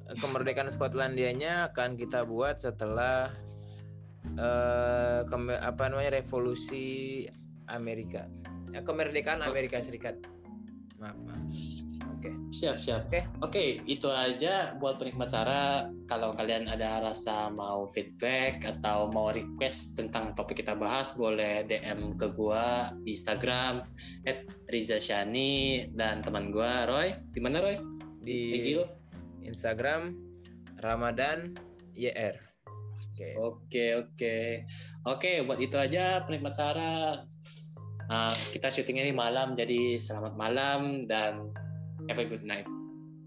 [SPEAKER 1] kemerdekaan Skotlandianya akan kita buat setelah eh keme- apa namanya revolusi Amerika. Ya, kemerdekaan Amerika Serikat. Maaf, maaf. Oke.
[SPEAKER 2] Siap, siap.
[SPEAKER 1] Oke.
[SPEAKER 2] Oke, itu aja buat penikmat Sarah. Kalau kalian ada rasa mau feedback atau mau request tentang topik kita bahas, boleh DM ke gua di Instagram @rizashani dan teman gua Roy. Di mana Roy?
[SPEAKER 1] Di
[SPEAKER 2] Ijil.
[SPEAKER 1] Instagram Ramadan YR. Oke.
[SPEAKER 2] Oke, oke. Oke, buat itu aja penikmat Sarah. Nah, kita syutingnya ini malam, jadi selamat malam dan have a good night.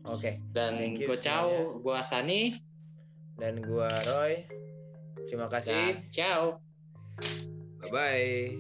[SPEAKER 1] Oke.
[SPEAKER 2] Dan
[SPEAKER 1] Thank you
[SPEAKER 2] gue ciao, gue Sani.
[SPEAKER 1] Dan gua Roy. Terima kasih.
[SPEAKER 2] Dan ciao.
[SPEAKER 1] Bye bye.